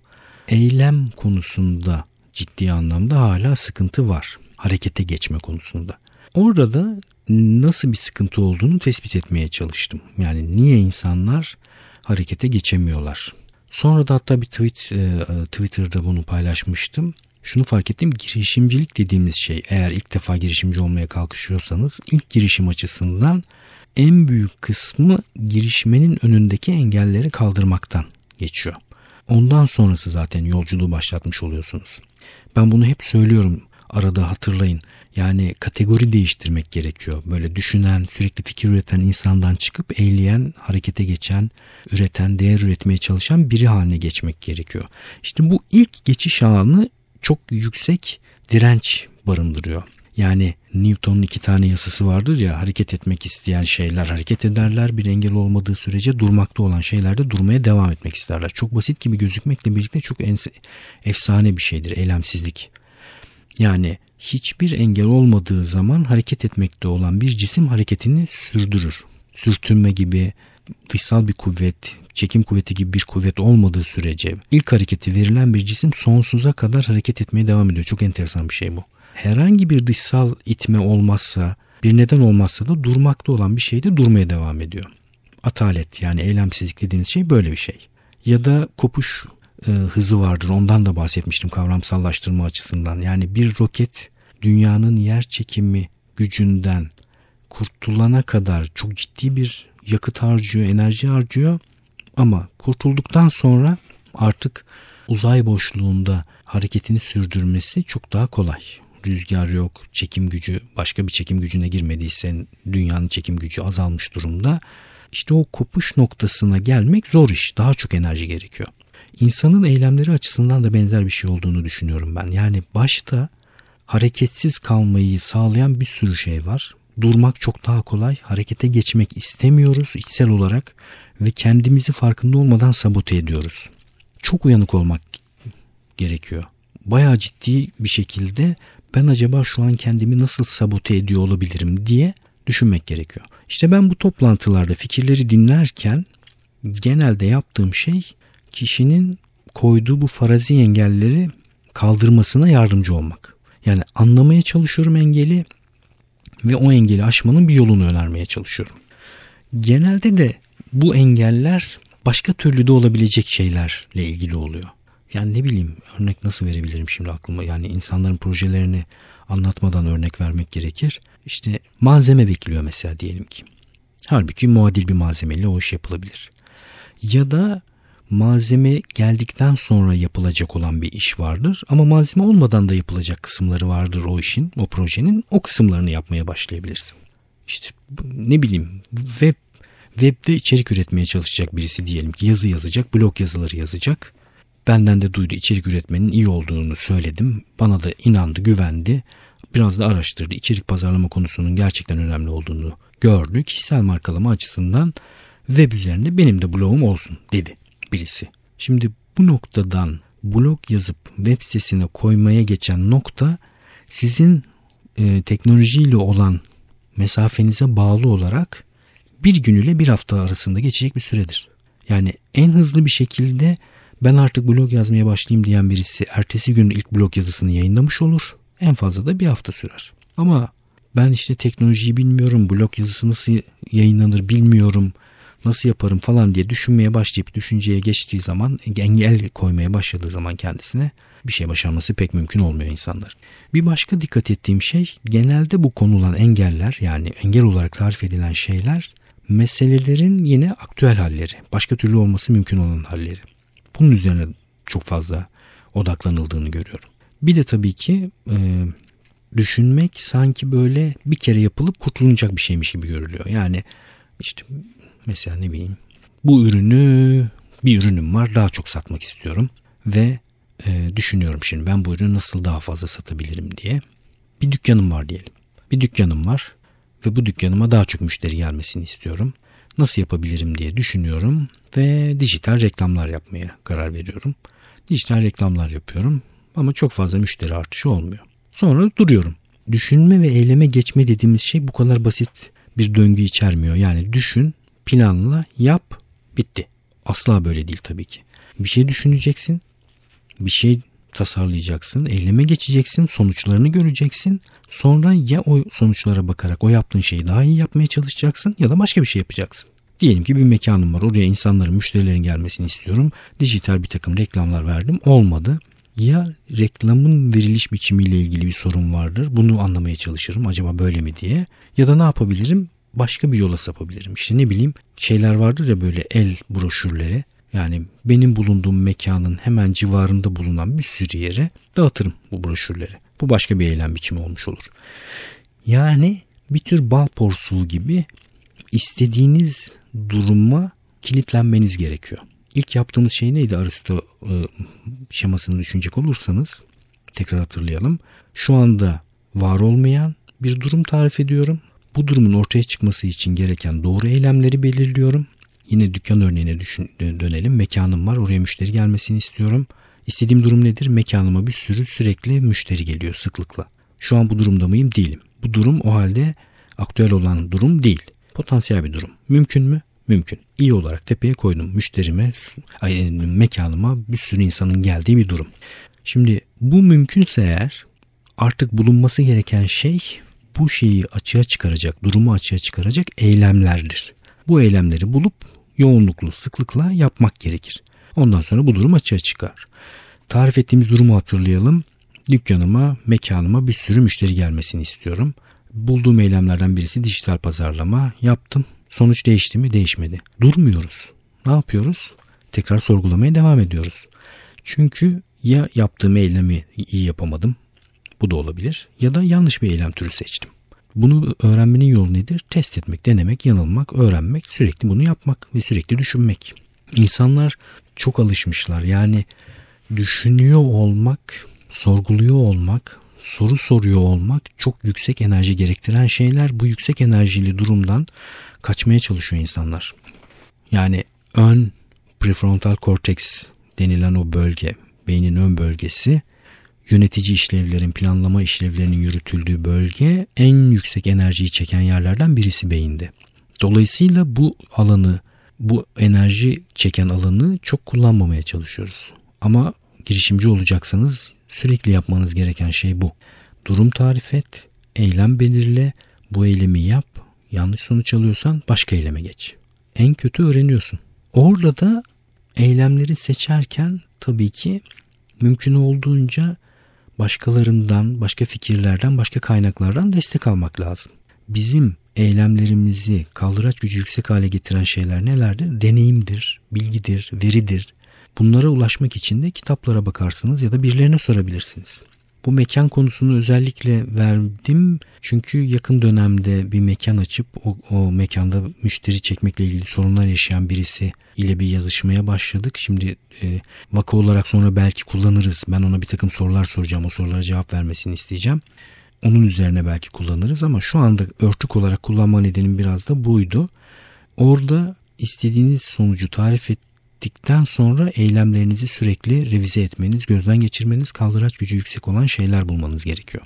Eylem konusunda ciddi anlamda hala sıkıntı var. Harekete geçme konusunda. Orada nasıl bir sıkıntı olduğunu tespit etmeye çalıştım. Yani niye insanlar harekete geçemiyorlar? Sonra da hatta bir tweet e, Twitter'da bunu paylaşmıştım. Şunu fark ettim girişimcilik dediğimiz şey eğer ilk defa girişimci olmaya kalkışıyorsanız ilk girişim açısından en büyük kısmı girişmenin önündeki engelleri kaldırmaktan geçiyor. Ondan sonrası zaten yolculuğu başlatmış oluyorsunuz. Ben bunu hep söylüyorum. arada hatırlayın. Yani kategori değiştirmek gerekiyor. Böyle düşünen, sürekli fikir üreten insandan çıkıp eyleyen, harekete geçen, üreten, değer üretmeye çalışan biri haline geçmek gerekiyor. İşte bu ilk geçiş anı çok yüksek direnç barındırıyor. Yani Newton'un iki tane yasası vardır ya hareket etmek isteyen şeyler hareket ederler bir engel olmadığı sürece durmakta olan şeyler de durmaya devam etmek isterler. Çok basit gibi gözükmekle birlikte çok efsane bir şeydir eylemsizlik. Yani hiçbir engel olmadığı zaman hareket etmekte olan bir cisim hareketini sürdürür. Sürtünme gibi dışsal bir kuvvet, çekim kuvveti gibi bir kuvvet olmadığı sürece ilk hareketi verilen bir cisim sonsuza kadar hareket etmeye devam ediyor. Çok enteresan bir şey bu. Herhangi bir dışsal itme olmazsa, bir neden olmazsa da durmakta olan bir şey de durmaya devam ediyor. Atalet yani eylemsizlik dediğiniz şey böyle bir şey. Ya da kopuş e, hızı vardır. Ondan da bahsetmiştim kavramsallaştırma açısından. Yani bir roket dünyanın yer çekimi gücünden kurtulana kadar çok ciddi bir yakıt harcıyor, enerji harcıyor. Ama kurtulduktan sonra artık uzay boşluğunda hareketini sürdürmesi çok daha kolay. Rüzgar yok, çekim gücü başka bir çekim gücüne girmediyse dünyanın çekim gücü azalmış durumda. İşte o kopuş noktasına gelmek zor iş. Daha çok enerji gerekiyor. İnsanın eylemleri açısından da benzer bir şey olduğunu düşünüyorum ben. Yani başta hareketsiz kalmayı sağlayan bir sürü şey var. Durmak çok daha kolay. Harekete geçmek istemiyoruz içsel olarak ve kendimizi farkında olmadan sabote ediyoruz. Çok uyanık olmak gerekiyor. Bayağı ciddi bir şekilde ben acaba şu an kendimi nasıl sabote ediyor olabilirim diye düşünmek gerekiyor. İşte ben bu toplantılarda fikirleri dinlerken genelde yaptığım şey kişinin koyduğu bu farazi engelleri kaldırmasına yardımcı olmak. Yani anlamaya çalışıyorum engeli ve o engeli aşmanın bir yolunu önermeye çalışıyorum. Genelde de bu engeller başka türlü de olabilecek şeylerle ilgili oluyor. Yani ne bileyim örnek nasıl verebilirim şimdi aklıma yani insanların projelerini anlatmadan örnek vermek gerekir. İşte malzeme bekliyor mesela diyelim ki. Halbuki muadil bir malzemeyle o iş yapılabilir. Ya da malzeme geldikten sonra yapılacak olan bir iş vardır. Ama malzeme olmadan da yapılacak kısımları vardır o işin, o projenin. O kısımlarını yapmaya başlayabilirsin. İşte ne bileyim web webde içerik üretmeye çalışacak birisi diyelim ki yazı yazacak, blog yazıları yazacak. Benden de duydu içerik üretmenin iyi olduğunu söyledim. Bana da inandı, güvendi. Biraz da araştırdı. İçerik pazarlama konusunun gerçekten önemli olduğunu gördü. Kişisel markalama açısından web üzerinde benim de blogum olsun dedi birisi. Şimdi bu noktadan blog yazıp web sitesine koymaya geçen nokta sizin e, teknolojiyle olan mesafenize bağlı olarak bir gün ile bir hafta arasında geçecek bir süredir. Yani en hızlı bir şekilde ben artık blog yazmaya başlayayım diyen birisi ertesi gün ilk blog yazısını yayınlamış olur. En fazla da bir hafta sürer. Ama ben işte teknolojiyi bilmiyorum, blog yazısı nasıl yayınlanır bilmiyorum nasıl yaparım falan diye düşünmeye başlayıp düşünceye geçtiği zaman engel koymaya başladığı zaman kendisine bir şey başarması pek mümkün olmuyor insanlar. Bir başka dikkat ettiğim şey genelde bu konulan engeller yani engel olarak tarif edilen şeyler meselelerin yine aktüel halleri. Başka türlü olması mümkün olan halleri. Bunun üzerine çok fazla odaklanıldığını görüyorum. Bir de tabii ki e, düşünmek sanki böyle bir kere yapılıp kurtulunacak bir şeymiş gibi görülüyor. Yani işte Mesela ne bileyim bu ürünü bir ürünüm var daha çok satmak istiyorum ve e, düşünüyorum şimdi ben bu ürünü nasıl daha fazla satabilirim diye. Bir dükkanım var diyelim. Bir dükkanım var ve bu dükkanıma daha çok müşteri gelmesini istiyorum. Nasıl yapabilirim diye düşünüyorum ve dijital reklamlar yapmaya karar veriyorum. Dijital reklamlar yapıyorum ama çok fazla müşteri artışı olmuyor. Sonra duruyorum. Düşünme ve eyleme geçme dediğimiz şey bu kadar basit bir döngü içermiyor. Yani düşün, planla, yap, bitti. Asla böyle değil tabii ki. Bir şey düşüneceksin, bir şey tasarlayacaksın, eyleme geçeceksin, sonuçlarını göreceksin. Sonra ya o sonuçlara bakarak o yaptığın şeyi daha iyi yapmaya çalışacaksın ya da başka bir şey yapacaksın. Diyelim ki bir mekanım var. Oraya insanların, müşterilerin gelmesini istiyorum. Dijital bir takım reklamlar verdim. Olmadı. Ya reklamın veriliş biçimiyle ilgili bir sorun vardır. Bunu anlamaya çalışırım. Acaba böyle mi diye. Ya da ne yapabilirim? başka bir yola sapabilirim. İşte ne bileyim şeyler vardır ya böyle el broşürleri. Yani benim bulunduğum mekanın hemen civarında bulunan bir sürü yere dağıtırım bu broşürleri. Bu başka bir eylem biçimi olmuş olur. Yani bir tür bal porsuğu gibi istediğiniz duruma kilitlenmeniz gerekiyor. İlk yaptığımız şey neydi Aristo e, şemasını düşünecek olursanız tekrar hatırlayalım. Şu anda var olmayan bir durum tarif ediyorum. Bu durumun ortaya çıkması için gereken doğru eylemleri belirliyorum. Yine dükkan örneğine düşün, dönelim. Mekanım var. Oraya müşteri gelmesini istiyorum. İstediğim durum nedir? Mekanıma bir sürü sürekli müşteri geliyor sıklıkla. Şu an bu durumda mıyım? Değilim. Bu durum o halde aktüel olan durum değil. Potansiyel bir durum. Mümkün mü? Mümkün. İyi olarak tepeye koydum. Müşterime, mekanıma bir sürü insanın geldiği bir durum. Şimdi bu mümkünse eğer artık bulunması gereken şey bu şeyi açığa çıkaracak, durumu açığa çıkaracak eylemlerdir. Bu eylemleri bulup yoğunluklu, sıklıkla yapmak gerekir. Ondan sonra bu durum açığa çıkar. Tarif ettiğimiz durumu hatırlayalım. Dükkanıma, mekanıma bir sürü müşteri gelmesini istiyorum. Bulduğum eylemlerden birisi dijital pazarlama. Yaptım. Sonuç değişti mi? Değişmedi. Durmuyoruz. Ne yapıyoruz? Tekrar sorgulamaya devam ediyoruz. Çünkü ya yaptığım eylemi iyi yapamadım. Bu da olabilir. Ya da yanlış bir eylem türü seçtim. Bunu öğrenmenin yolu nedir? Test etmek, denemek, yanılmak, öğrenmek, sürekli bunu yapmak ve sürekli düşünmek. İnsanlar çok alışmışlar. Yani düşünüyor olmak, sorguluyor olmak, soru soruyor olmak çok yüksek enerji gerektiren şeyler. Bu yüksek enerjili durumdan kaçmaya çalışıyor insanlar. Yani ön prefrontal korteks denilen o bölge, beynin ön bölgesi yönetici işlevlerin, planlama işlevlerinin yürütüldüğü bölge en yüksek enerjiyi çeken yerlerden birisi beyinde. Dolayısıyla bu alanı, bu enerji çeken alanı çok kullanmamaya çalışıyoruz. Ama girişimci olacaksanız sürekli yapmanız gereken şey bu. Durum tarif et, eylem belirle, bu eylemi yap, yanlış sonuç alıyorsan başka eyleme geç. En kötü öğreniyorsun. Orada da eylemleri seçerken tabii ki mümkün olduğunca başkalarından, başka fikirlerden, başka kaynaklardan destek almak lazım. Bizim eylemlerimizi kaldıraç gücü yüksek hale getiren şeyler nelerdir? Deneyimdir, bilgidir, veridir. Bunlara ulaşmak için de kitaplara bakarsınız ya da birilerine sorabilirsiniz. Bu mekan konusunu özellikle verdim çünkü yakın dönemde bir mekan açıp o, o mekanda müşteri çekmekle ilgili sorunlar yaşayan birisi ile bir yazışmaya başladık. Şimdi e, vaka olarak sonra belki kullanırız. Ben ona bir takım sorular soracağım. O sorulara cevap vermesini isteyeceğim. Onun üzerine belki kullanırız ama şu anda örtük olarak kullanma nedenim biraz da buydu. Orada istediğiniz sonucu tarif et, ettikten sonra eylemlerinizi sürekli revize etmeniz, gözden geçirmeniz, kaldıraç gücü yüksek olan şeyler bulmanız gerekiyor.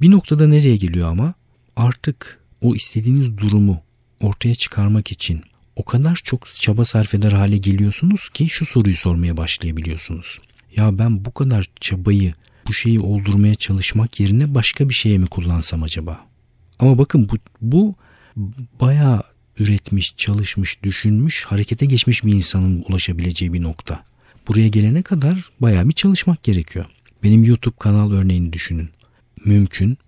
Bir noktada nereye geliyor ama artık o istediğiniz durumu ortaya çıkarmak için o kadar çok çaba sarf eder hale geliyorsunuz ki şu soruyu sormaya başlayabiliyorsunuz. Ya ben bu kadar çabayı bu şeyi oldurmaya çalışmak yerine başka bir şeye mi kullansam acaba? Ama bakın bu, bu bayağı üretmiş, çalışmış, düşünmüş, harekete geçmiş bir insanın ulaşabileceği bir nokta. Buraya gelene kadar bayağı bir çalışmak gerekiyor. Benim YouTube kanal örneğini düşünün. Mümkün.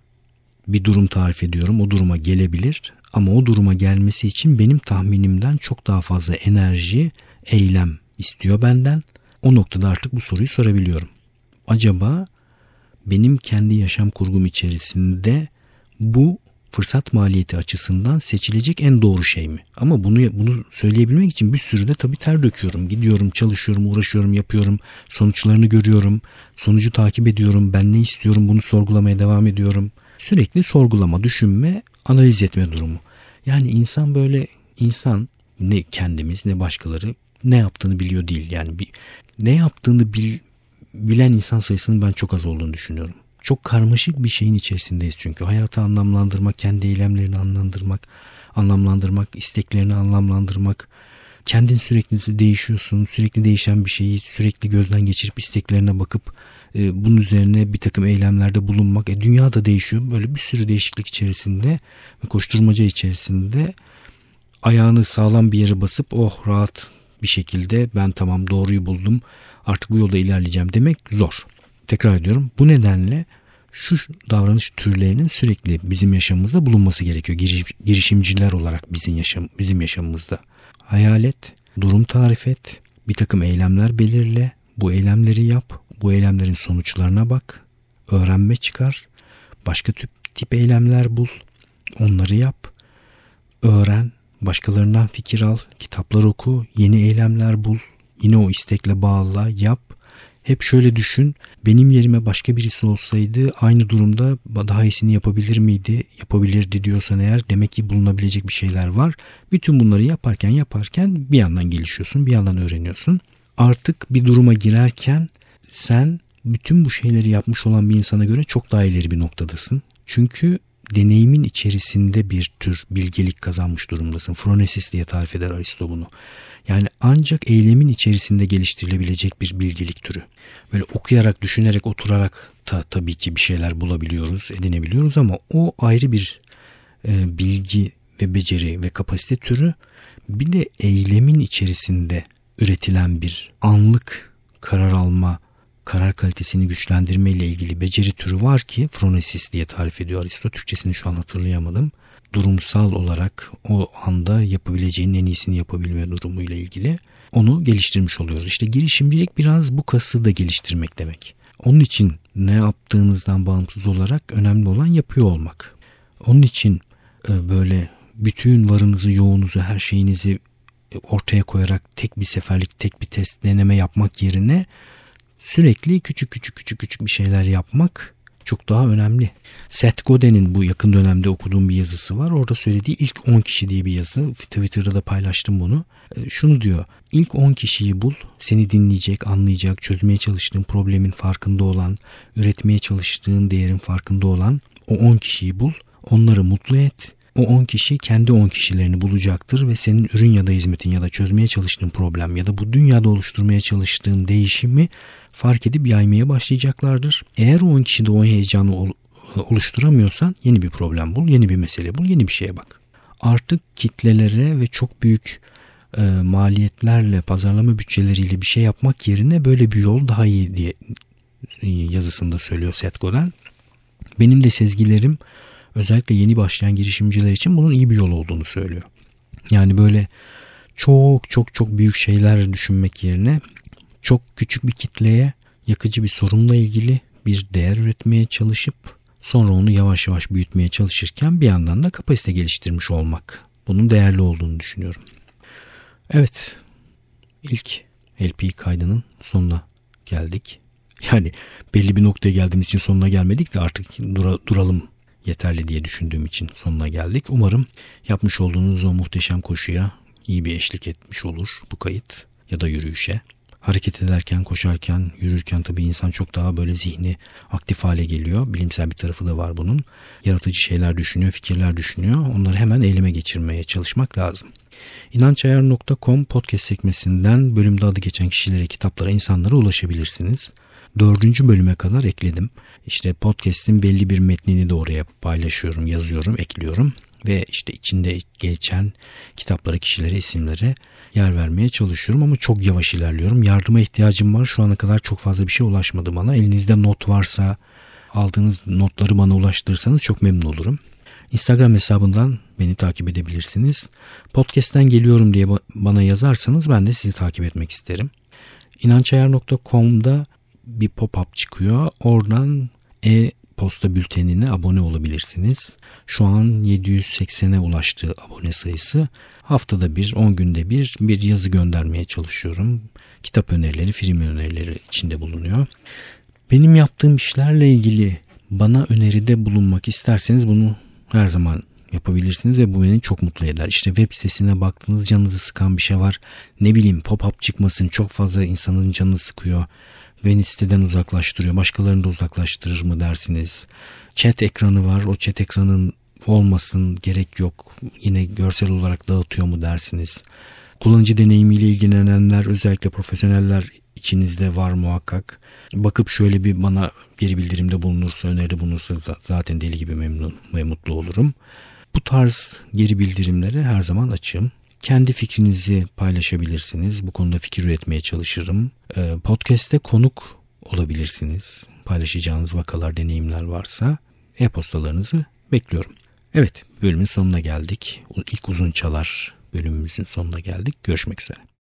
Bir durum tarif ediyorum. O duruma gelebilir ama o duruma gelmesi için benim tahminimden çok daha fazla enerji, eylem istiyor benden. O noktada artık bu soruyu sorabiliyorum. Acaba benim kendi yaşam kurgum içerisinde bu fırsat maliyeti açısından seçilecek en doğru şey mi? Ama bunu bunu söyleyebilmek için bir sürü de tabii ter döküyorum. Gidiyorum, çalışıyorum, uğraşıyorum, yapıyorum. Sonuçlarını görüyorum. Sonucu takip ediyorum. Ben ne istiyorum bunu sorgulamaya devam ediyorum. Sürekli sorgulama, düşünme, analiz etme durumu. Yani insan böyle insan ne kendimiz ne başkaları ne yaptığını biliyor değil. Yani bir, ne yaptığını bil, bilen insan sayısının ben çok az olduğunu düşünüyorum. Çok karmaşık bir şeyin içerisindeyiz çünkü. Hayatı anlamlandırmak, kendi eylemlerini anlamlandırmak, anlamlandırmak, isteklerini anlamlandırmak. Kendin sürekli değişiyorsun. Sürekli değişen bir şeyi sürekli gözden geçirip isteklerine bakıp e, bunun üzerine bir takım eylemlerde bulunmak. E, dünya da değişiyor. Böyle bir sürü değişiklik içerisinde ve koşturmaca içerisinde ayağını sağlam bir yere basıp oh rahat bir şekilde ben tamam doğruyu buldum artık bu yolda ilerleyeceğim demek zor. Tekrar ediyorum. Bu nedenle şu davranış türlerinin sürekli bizim yaşamımızda bulunması gerekiyor. girişimciler olarak bizim yaşam bizim yaşamımızda. Hayal et, durum tarif et, bir takım eylemler belirle, bu eylemleri yap, bu eylemlerin sonuçlarına bak öğrenme çıkar. Başka tip, tip eylemler bul. Onları yap. Öğren. Başkalarından fikir al. Kitaplar oku. Yeni eylemler bul. Yine o istekle bağla. Yap. Hep şöyle düşün. Benim yerime başka birisi olsaydı aynı durumda daha iyisini yapabilir miydi? Yapabilirdi diyorsan eğer demek ki bulunabilecek bir şeyler var. Bütün bunları yaparken yaparken bir yandan gelişiyorsun, bir yandan öğreniyorsun. Artık bir duruma girerken sen bütün bu şeyleri yapmış olan bir insana göre çok daha ileri bir noktadasın. Çünkü deneyimin içerisinde bir tür bilgelik kazanmış durumdasın. Phronesis diye tarif eder Aristo bunu. Yani ancak eylemin içerisinde geliştirilebilecek bir bilgelik türü. Böyle okuyarak, düşünerek, oturarak ta, tabii ki bir şeyler bulabiliyoruz, edinebiliyoruz ama o ayrı bir e, bilgi ve beceri ve kapasite türü. Bir de eylemin içerisinde üretilen bir anlık karar alma, karar kalitesini güçlendirme ile ilgili beceri türü var ki phronesis diye tarif ediyor Aristo. Türkçesini şu an hatırlayamadım. Durumsal olarak o anda yapabileceğin en iyisini yapabilme durumuyla ilgili onu geliştirmiş oluyoruz. İşte girişimcilik biraz bu kası da geliştirmek demek. Onun için ne yaptığınızdan bağımsız olarak önemli olan yapıyor olmak. Onun için e, böyle bütün varınızı, yoğunuzu, her şeyinizi ortaya koyarak tek bir seferlik, tek bir test deneme yapmak yerine sürekli küçük küçük küçük küçük bir şeyler yapmak çok daha önemli. Seth Godin'in bu yakın dönemde okuduğum bir yazısı var. Orada söylediği ilk 10 kişi diye bir yazı. Twitter'da da paylaştım bunu. E, şunu diyor. İlk 10 kişiyi bul. Seni dinleyecek, anlayacak, çözmeye çalıştığın problemin farkında olan, üretmeye çalıştığın değerin farkında olan o 10 kişiyi bul. Onları mutlu et. O 10 kişi kendi 10 kişilerini bulacaktır ve senin ürün ya da hizmetin ya da çözmeye çalıştığın problem ya da bu dünyada oluşturmaya çalıştığın değişimi fark edip yaymaya başlayacaklardır. Eğer o 10 kişide o heyecanı oluşturamıyorsan yeni bir problem bul, yeni bir mesele bul, yeni bir şeye bak. Artık kitlelere ve çok büyük e, maliyetlerle, pazarlama bütçeleriyle bir şey yapmak yerine böyle bir yol daha iyi diye e, yazısında söylüyor Seth Godin. Benim de sezgilerim özellikle yeni başlayan girişimciler için bunun iyi bir yol olduğunu söylüyor. Yani böyle çok çok çok büyük şeyler düşünmek yerine çok küçük bir kitleye yakıcı bir sorunla ilgili bir değer üretmeye çalışıp sonra onu yavaş yavaş büyütmeye çalışırken bir yandan da kapasite geliştirmiş olmak. Bunun değerli olduğunu düşünüyorum. Evet ilk LP kaydının sonuna geldik. Yani belli bir noktaya geldiğimiz için sonuna gelmedik de artık dura, duralım yeterli diye düşündüğüm için sonuna geldik. Umarım yapmış olduğunuz o muhteşem koşuya iyi bir eşlik etmiş olur bu kayıt ya da yürüyüşe hareket ederken, koşarken, yürürken tabii insan çok daha böyle zihni aktif hale geliyor. Bilimsel bir tarafı da var bunun. Yaratıcı şeyler düşünüyor, fikirler düşünüyor. Onları hemen eyleme geçirmeye çalışmak lazım. İnançayar.com podcast sekmesinden bölümde adı geçen kişilere, kitaplara, insanlara ulaşabilirsiniz. Dördüncü bölüme kadar ekledim. İşte podcast'in belli bir metnini de oraya paylaşıyorum, yazıyorum, ekliyorum. Ve işte içinde geçen kitaplara, kişilere, isimlere yer vermeye çalışıyorum ama çok yavaş ilerliyorum. Yardıma ihtiyacım var. Şu ana kadar çok fazla bir şey ulaşmadı bana. Elinizde not varsa aldığınız notları bana ulaştırırsanız çok memnun olurum. Instagram hesabından beni takip edebilirsiniz. Podcast'ten geliyorum diye bana yazarsanız ben de sizi takip etmek isterim. İnançayar.com'da bir pop-up çıkıyor. Oradan e posta bültenine abone olabilirsiniz. Şu an 780'e ulaştı abone sayısı. Haftada bir, 10 günde bir bir yazı göndermeye çalışıyorum. Kitap önerileri, film önerileri içinde bulunuyor. Benim yaptığım işlerle ilgili bana öneride bulunmak isterseniz bunu her zaman yapabilirsiniz ve bu beni çok mutlu eder. İşte web sitesine baktığınız canınızı sıkan bir şey var. Ne bileyim pop-up çıkmasın çok fazla insanın canını sıkıyor beni siteden uzaklaştırıyor. Başkalarını da uzaklaştırır mı dersiniz? Chat ekranı var. O chat ekranın olmasın gerek yok. Yine görsel olarak dağıtıyor mu dersiniz? Kullanıcı deneyimiyle ilgilenenler özellikle profesyoneller içinizde var muhakkak. Bakıp şöyle bir bana geri bildirimde bulunursa, öneri bulunursa zaten deli gibi memnun ve mutlu olurum. Bu tarz geri bildirimlere her zaman açığım. Kendi fikrinizi paylaşabilirsiniz. Bu konuda fikir üretmeye çalışırım. Ee, podcast'te konuk olabilirsiniz. Paylaşacağınız vakalar, deneyimler varsa e-postalarınızı bekliyorum. Evet, bölümün sonuna geldik. İlk uzun çalar bölümümüzün sonuna geldik. Görüşmek üzere.